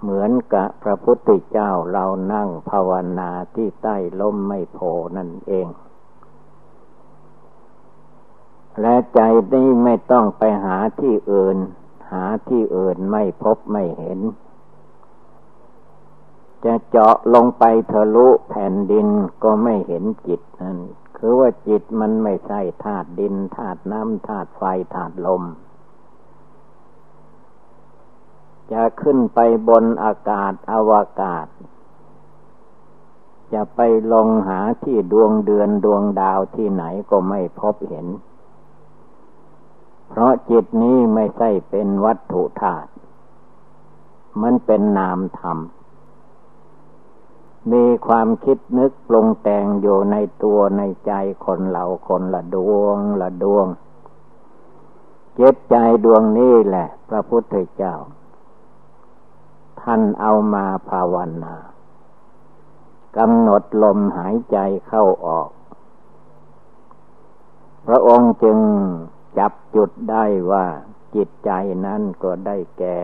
Speaker 1: เหมือนกับพระพุทธเจ้าเรานั่งภาวนาที่ใต้ลมไม่โพนั่นเอง และใจนี้ไม่ต้องไปหาที่อื่น หาที่อื่นไม่พบไม่เห็น จะเจาะลงไปทะลุแผ่นดินก็ไม่เห็นจิตนั่นคือว่าจิตมันไม่ใช่ธาตุดินธาตุน้ำธาตุไฟธาตุลม จะขึ้นไปบนอากาศอวกาศ จะไปลงหาที่ดวงเดือนดวงดาวที่ไหนก็ไม่พบเห็น เพราะจิตนี้ไม่ใช่เป็นวัตถุธาตุมันเป็นนามธรรม มีความคิดนึกปรุงแต่งอยู่ในตัวในใจคนเราคนละดวงละดวงเจ็ตใจดวงนี้แหละ พระพุทธเจ้า ท่านเอามาภาวนากำหนดลมหายใจเข้าออก พระองค์จึงจับจุดได้ว่าจิตใจนั้นก็ได้แก่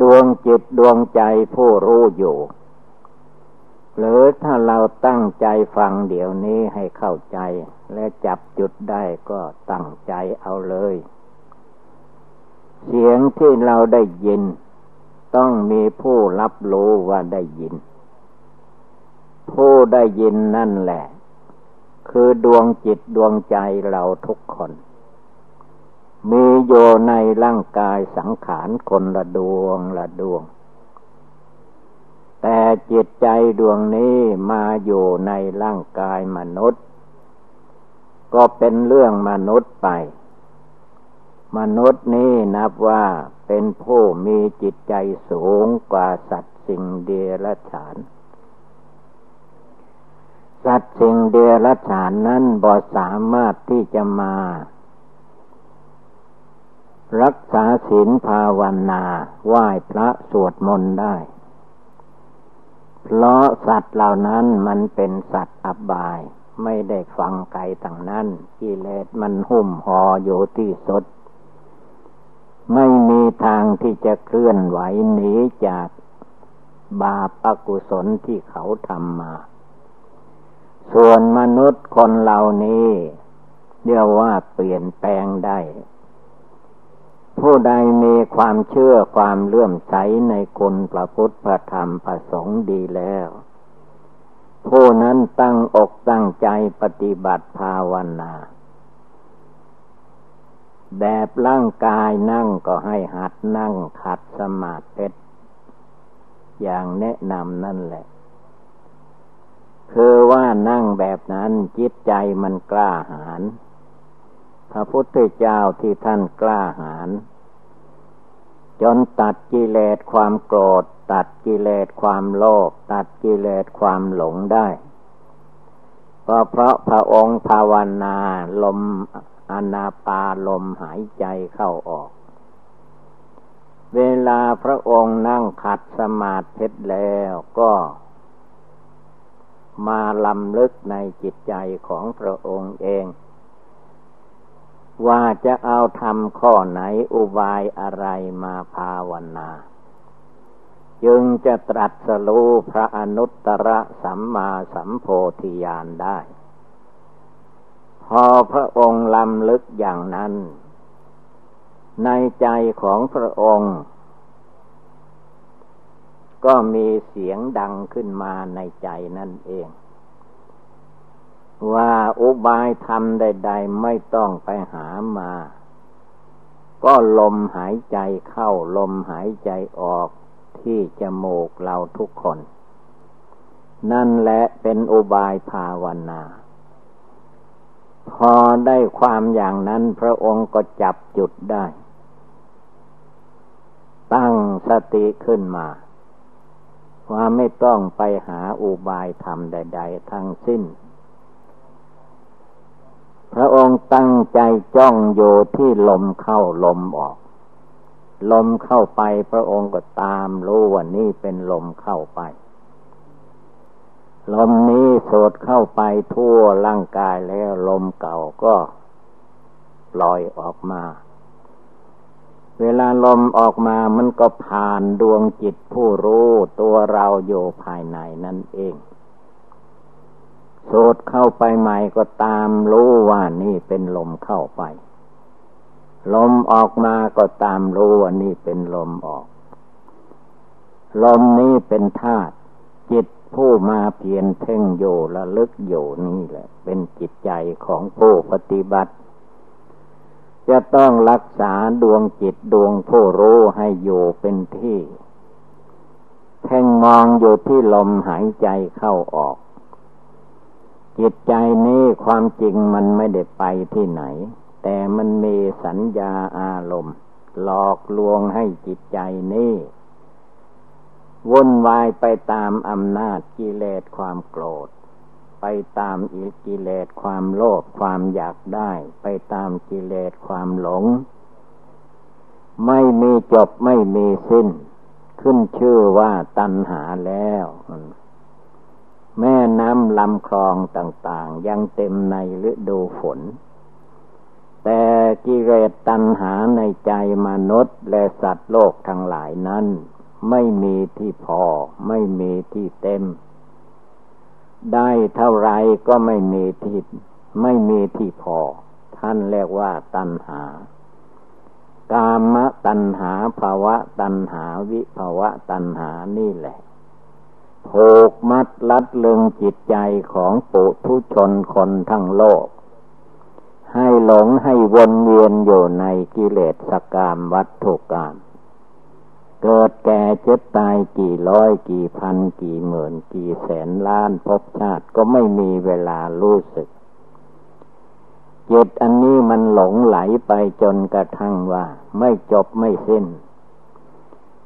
Speaker 1: ดวงจิตดวงใจผู้รู้อยู่ หรือถ้าเราตั้งใจฟังเดี๋ยวนี้ให้เข้าใจ และจับจุดได้ก็ตั้งใจเอาเลย เสียงที่เราได้ยิน ต้องมีผู้รับรู้ว่าได้ยิน ผู้ได้ยินนั่นแหละ คือดวงจิตดวงใจเราทุกคนมีโยในร่างกายสังขารคนละดวงละดวง แต่จิตใจดวงนี้มาอยู่ในร่างกายมนุษย์ ก็เป็นเรื่องมนุษย์ไป มนุษย์นี้นับว่าเป็นผู้มีจิตใจสูงกว่าสัตว์สิ่งเดรัจฉาน สัตว์สิ่งเดรัจฉานนั้นบ่สามารถที่จะมา รักษาศีลภาวนาไหว้พระสวดมนต์ได้ เพราะสัตว์เหล่านั้นมันเป็นสัตว์อบาย ไม่ได้ฟังไกลต่างนั้นกิเลสมันหุ้มห่ออยู่ที่สดไม่มีทางที่จะเคลื่อนไหวหนีจากบาปอกุศลที่เขาทำมา ส่วนมนุษย์คนเหล่านี้เรียกว่าเปลี่ยนแปลงได้ ผู้ใดมีความเชื่อความเลื่อมใสในคุณพระพุทธพระธรรมพระสงฆ์ดีแล้ว ผู้นั้นตั้งอกตั้งใจปฏิบัติภาวนา แบบร่างกายนั่งก็ให้หัดนั่งขัดสมาธิอย่างแนะนำนั่นแหละ คือว่านั่งแบบนั้นจิตใจมันกล้าหาญ พระพุทธเจ้าที่ท่านกล้าหาญจนตัดกิเลสความโกรธ ตัดกิเลสความโลภตัดกิเลสความหลงได้ก็เพราะพระองค์ภาวนาลมอนาปาลมหายใจเข้าออก เวลาพระองค์นั่งขัดสมาธิแล้วก็มาลำลึกในจิตใจของพระองค์เอง ว่าจะเอาทำข้อไหนอุบายอะไรมาภาวนา จึงจะตรัสรู้พระอนุตตรสัมมาสัมโพธิญาณได้ พอพระองค์ลำลึกอย่างนั้น ในใจของพระองค์ ก็มีเสียงดังขึ้นมาในใจนั่นเอง ว่าอุบายธรรมใด ๆ ไม่ต้องไปหามา ก็ลมหายใจเข้าลมหายใจออกที่จมูกเราทุกคน นั่นแหละเป็นอุบายภาวนา พอได้ความอย่างนั้นพระองค์ก็จับจุดได้ ตั้งสติขึ้นมา ว่าไม่ต้องไปหาอุบายธรรมใด ๆ ทั้งสิ้น พระองค์ตั้งใจจ้องอยู่ที่ลมเข้าลมออก ลมเข้าไปพระองค์ก็ตามรู้ว่านี่เป็นลมเข้าไป ลมนี้โสดเข้าไปทั่วร่างกายแล้วลมเก่าก็ปล่อยออกมา เวลาลมออกมามันก็ผ่านดวงจิตผู้รู้ตัวเราอยู่ภายในนั่นเอง สูดเข้าไปใหม่ก็ตามรู้ว่านี่เป็นลมเข้าไป ลมออกมาก็ตามรู้ว่านี่เป็นลมออก ลมนี้เป็นธาตุจิตผู้มาเพียนเพ่งโยระลึกโยนี่แหละ เป็นจิตใจของผู้ปฏิบัติ จะต้องรักษาดวงจิตดวงผู้รู้ให้อยู่เป็นที่ เพ่งมองอยู่ที่ลมหายใจเข้าออก จิตใจนี้ความจริงมันไม่ได้ไปที่ไหน แต่มันมีสัญญาอารมณ์ หลอกลวงให้จิตใจนี้วุ่นวายไปตามอำนาจกิเลสความโกรธ ไปตามอิกิเลสความโลภความอยากได้ ไปตามกิเลสความหลง ไม่มีจบไม่มีสิ้น ขึ้นชื่อว่าตัณหาแล้ว แม่น้ำลำคลองต่างๆ ยังเต็มในฤดูฝน แต่กิเลสตัณหาในใจมนุษย์และสัตว์โลกทั้งหลายนั้น ไม่มีที่พอ ไม่มีที่เต็ม ได้เท่าไรก็ไม่มีที่ไม่มีที่พอ ท่านเรียกว่าตัณหา กามตัณหาภาวะตัณหาวิภาวะตัณหานี่แหละ ผูกมัดลัดลึงจิตใจของปุถุชนคนทั้งโลก ให้หลงให้วนเวียนอยู่ในกิเลสสกามวัตถุกรรมเกิดแก่เจ็บตายกี่ร้อยกี่พันกี่หมื่นกี่แสนล้านภพชาติก็ไม่มีเวลารู้สึกจิตอันนี้มันหลงไหลไปจนกระทั่งว่า ไม่จบไม่สิ้น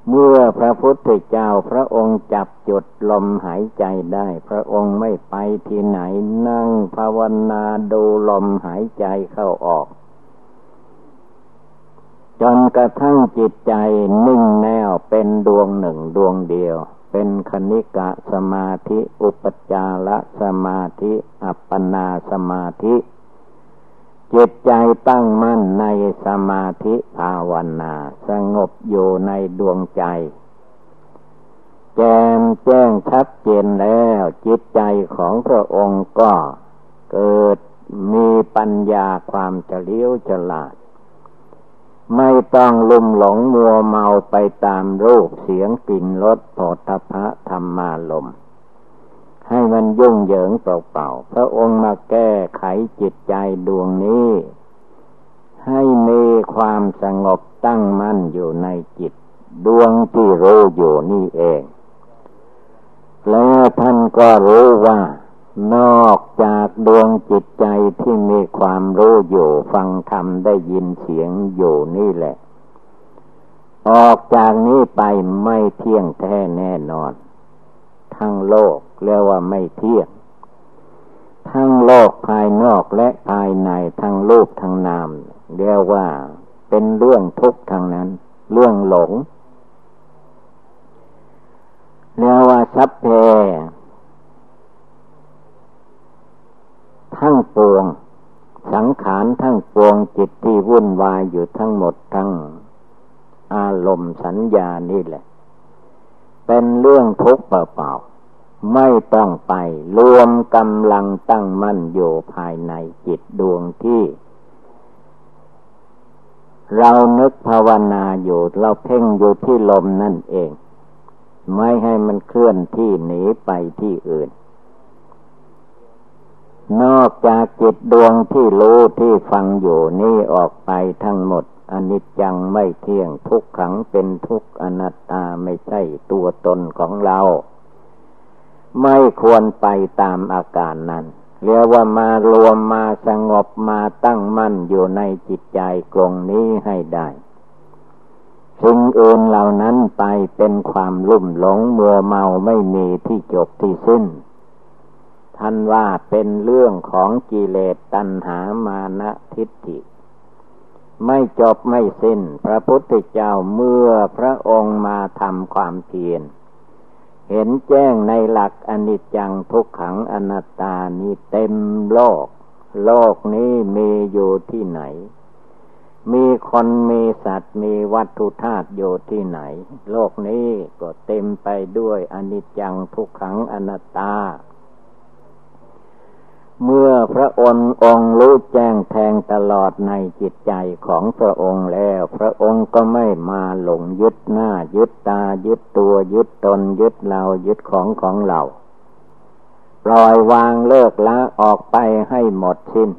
Speaker 1: เมื่อพระพุทธเจ้าพระองค์จับจุดลมหายใจได้ พระองค์ไม่ไปที่ไหนนั่งภาวนาดูลมหายใจเข้าออก จนกระทั่งจิตใจนิ่งแน่วเป็นดวงหนึ่งดวงเดียว เป็นคณิกะสมาธิ อุปจารสมาธิ อัปปนาสมาธิ จิตใจตั้งมั่นในสมาธิภาวนา สงบอยู่ในดวงใจแจมแจ้งชัดเจนแล้ว จิตใจของพระองค์ก็เกิดมีปัญญาความเฉลียวฉลาด ไม่ต้องลุ่มหลงมัวเมาไปตามรูปเสียงกลิ่นรสโผฏฐะธรรมาลม ให้มันยุ่งเหยิงเปล่าๆพระองค์มาแก้ไขจิตใจดวงนี้ ให้มีความสงบตั้งมั่นอยู่ในจิต ดวงที่รู้อยู่นี่เอง แล้วท่านก็รู้ว่า นอกจากดวงจิตใจที่มีความรู้อยู่ฟังธรรมได้ยินเสียงอยู่นี่แหละ ออกจากนี้ไปไม่เที่ยงแท้แน่นอน ทั้งโลก เรียกว่าไม่เที่ยงทั้งโลกภายนอกและภายในทั้งรูปทั้งนามเรียกว่าเป็นเรื่องทุกข์ทางนั้น เรื่องหลงเรียกว่าสัพเพทั้งปวง สังขารทั้งปวงจิตที่วุ่นวายอยู่ทั้งหมดทั้ง อารมณ์สัญญานี่แหละ เป็นเรื่องทุกข์เปล่าๆ ไม่ต้องไป รวมกำลังตั้งมั่นอยู่ภายในจิตดวงที่ เรานึกภาวนาอยู่เราเพ่งอยู่ที่ลมนั่นเอง ไม่ให้มันเคลื่อนที่หนีไปที่อื่น นอกจากจิตดวงที่รู้ที่ฟังอยู่นี่ออกไปทั้งหมดอนิจจังไม่เที่ยงทุกขังเป็นทุกอนัตตาไม่ใช่ตัวตนของเรา ไม่ควรไปตามอาการนั้นเรียกว่ามารวมมาสงบมาตั้งมั่นอยู่ในจิตใจกลงนี้ให้ได้สิ่งอื่นเหล่านั้นไปเป็นความลุ่มหลงมัวเมาไม่มีที่จบที่สิ้น ท่านว่าเป็นเรื่องของกิเลสตัณหามานะทิฏฐิ ไม่จบไม่สิ้น พระพุทธเจ้าเมื่อพระองค์มาทำความเพียร เห็นแจ้งในหลักอนิจจังทุกขังอนัตตานี้เต็มโลก โลกนี้มีอยู่ที่ไหน มีคนมีสัตว์มีวัตถุธาตุอยู่ที่ไหน โลกนี้ก็เต็มไปด้วยอนิจจังทุกขังอนัตตา เมื่อพระองค์องรู้แจ้งแทงตลอดในจิตใจของพระองค์แล้ว พระองค์ก็ไม่มาหลงยึดหน้า ยึดตา ยึดตัวยึดตน ยึดเรายึดของของเราปล่อยวางเลิกละออกไปให้หมดสิ้น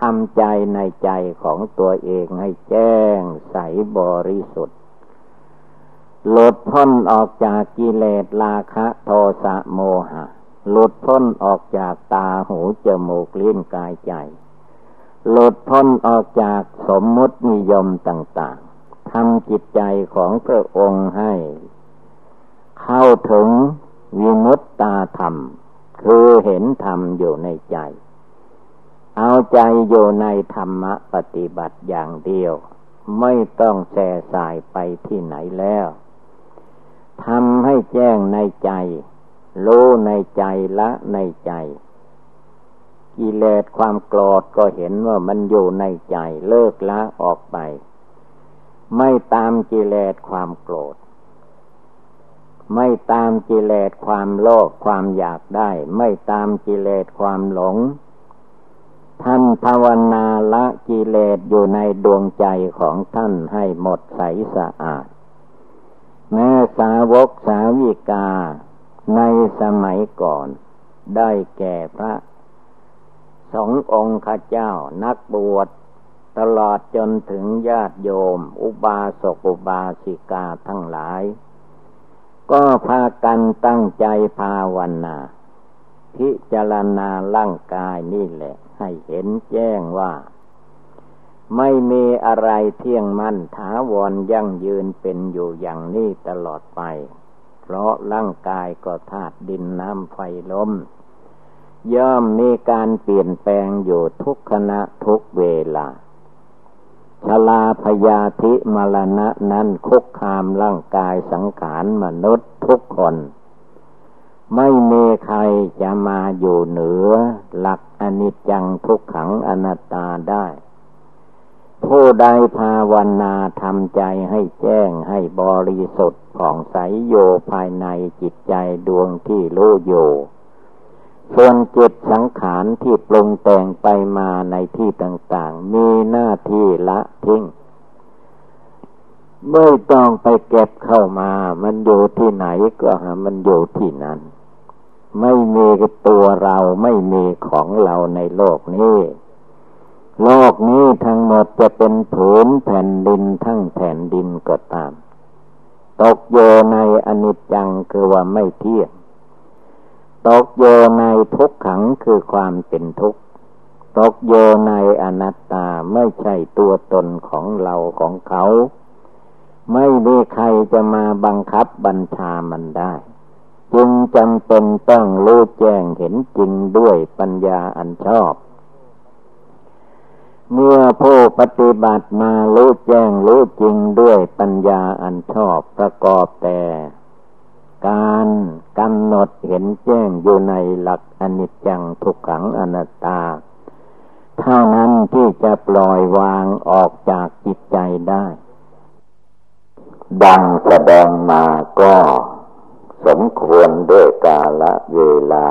Speaker 1: ทำใจในใจของตัวเองให้แจ้งใสบริสุทธิ์หลุดพ้นออกจากกิเลสราคะโทสะโมหะ หลุดพ้นออกจากตาหูจมูกลิ้นกายใจ หลุดพ้นออกจากสมมุตินิยมต่างๆทำจิตใจของพระองค์ให้ เข้าถึงวิมุตตาธรรม คือเห็นธรรมอยู่ในใจ เอาใจอยู่ในธรรมะปฏิบัติอย่างเดียว ไม่ต้องแส่สายไปที่ไหนแล้วทำให้แจ้งในใจ รู้ในใจละในใจ กิเลสความโกรธก็เห็นว่ามันอยู่ในใจเลิกละออกไป ไม่ตามกิเลสความโกรธ ไม่ตามกิเลสความโลภความอยากได้ ไม่ตามกิเลสความหลง ท่านภาวนาละกิเลสอยู่ในดวงใจของท่านให้หมดใสสะอาด แม้สาวกสาวิกา ในสมัยก่อน ได้แก่พระสององค์ข้าเจ้านักบวช ตลอดจนถึงญาติโยม อุบาสกอุบาสิกาทั้งหลาย ก็พากันตั้งใจภาวนา พิจารณาร่างกายนี่แหละ ให้เห็นแจ้งว่า ไม่มีอะไรเที่ยงมั่นถาวรยั่งยืนเป็นอยู่อย่างนี้ตลอดไป ราะร่างกายก็ธาตุดินน้ำไฟลม ย่อมมีการเปลี่ยนแปลงอยู่ทุกขณะทุกเวลาชลาพยาธิมรณะนั้นคุกคามร่างกายสังขารมนุษย์ทุกคน ไม่มีใครจะมาอยู่เหนือ หลักอนิจจังทุกขังอนัตตาได้ ผู้ใดภาวนาทำใจให้แจ้งให้บริสุทธิ์ผ่องใสโยภายในจิตใจดวงที่รู้อยู่ ส่วนจิตสังขารที่ปรุงแต่งไปมาในที่ต่างๆ มีหน้าที่ละทิ้งไม่ต้องไปเก็บเข้ามา มันอยู่ที่ไหนก็หามันอยู่ที่นั้น ไม่มีตัวเราไม่มีของเราในโลกนี้ โลกนี้ทั้งหมดจะเป็นผืนแผ่นดินทั้งแผ่นดินก็ตาม ตกโยในอนิจจังคือว่าไม่เที่ยง ตกโยในทุกขังคือความเป็นทุกข์ตกโยในอนัตตาไม่ใช่ตัวตนของเราของเขา ไม่มีใครจะมาบังคับบัญชามันได้ จึงจำเป็นต้องรู้แจ้งเห็นจริงด้วยปัญญาอันชอบ เมื่อผู้ปฏิบัติมารู้แจ้งรู้จริงด้วยปัญญาอันชอบประกอบแต่ การกำหนดเห็นแจ้งอยู่ในหลักอนิจจังทุกขังอนัตตา เท่านั้นที่จะปล่อยวางออกจากจิตใจได้ ดังแสดงมาก็สมควรด้วยกาลเวลา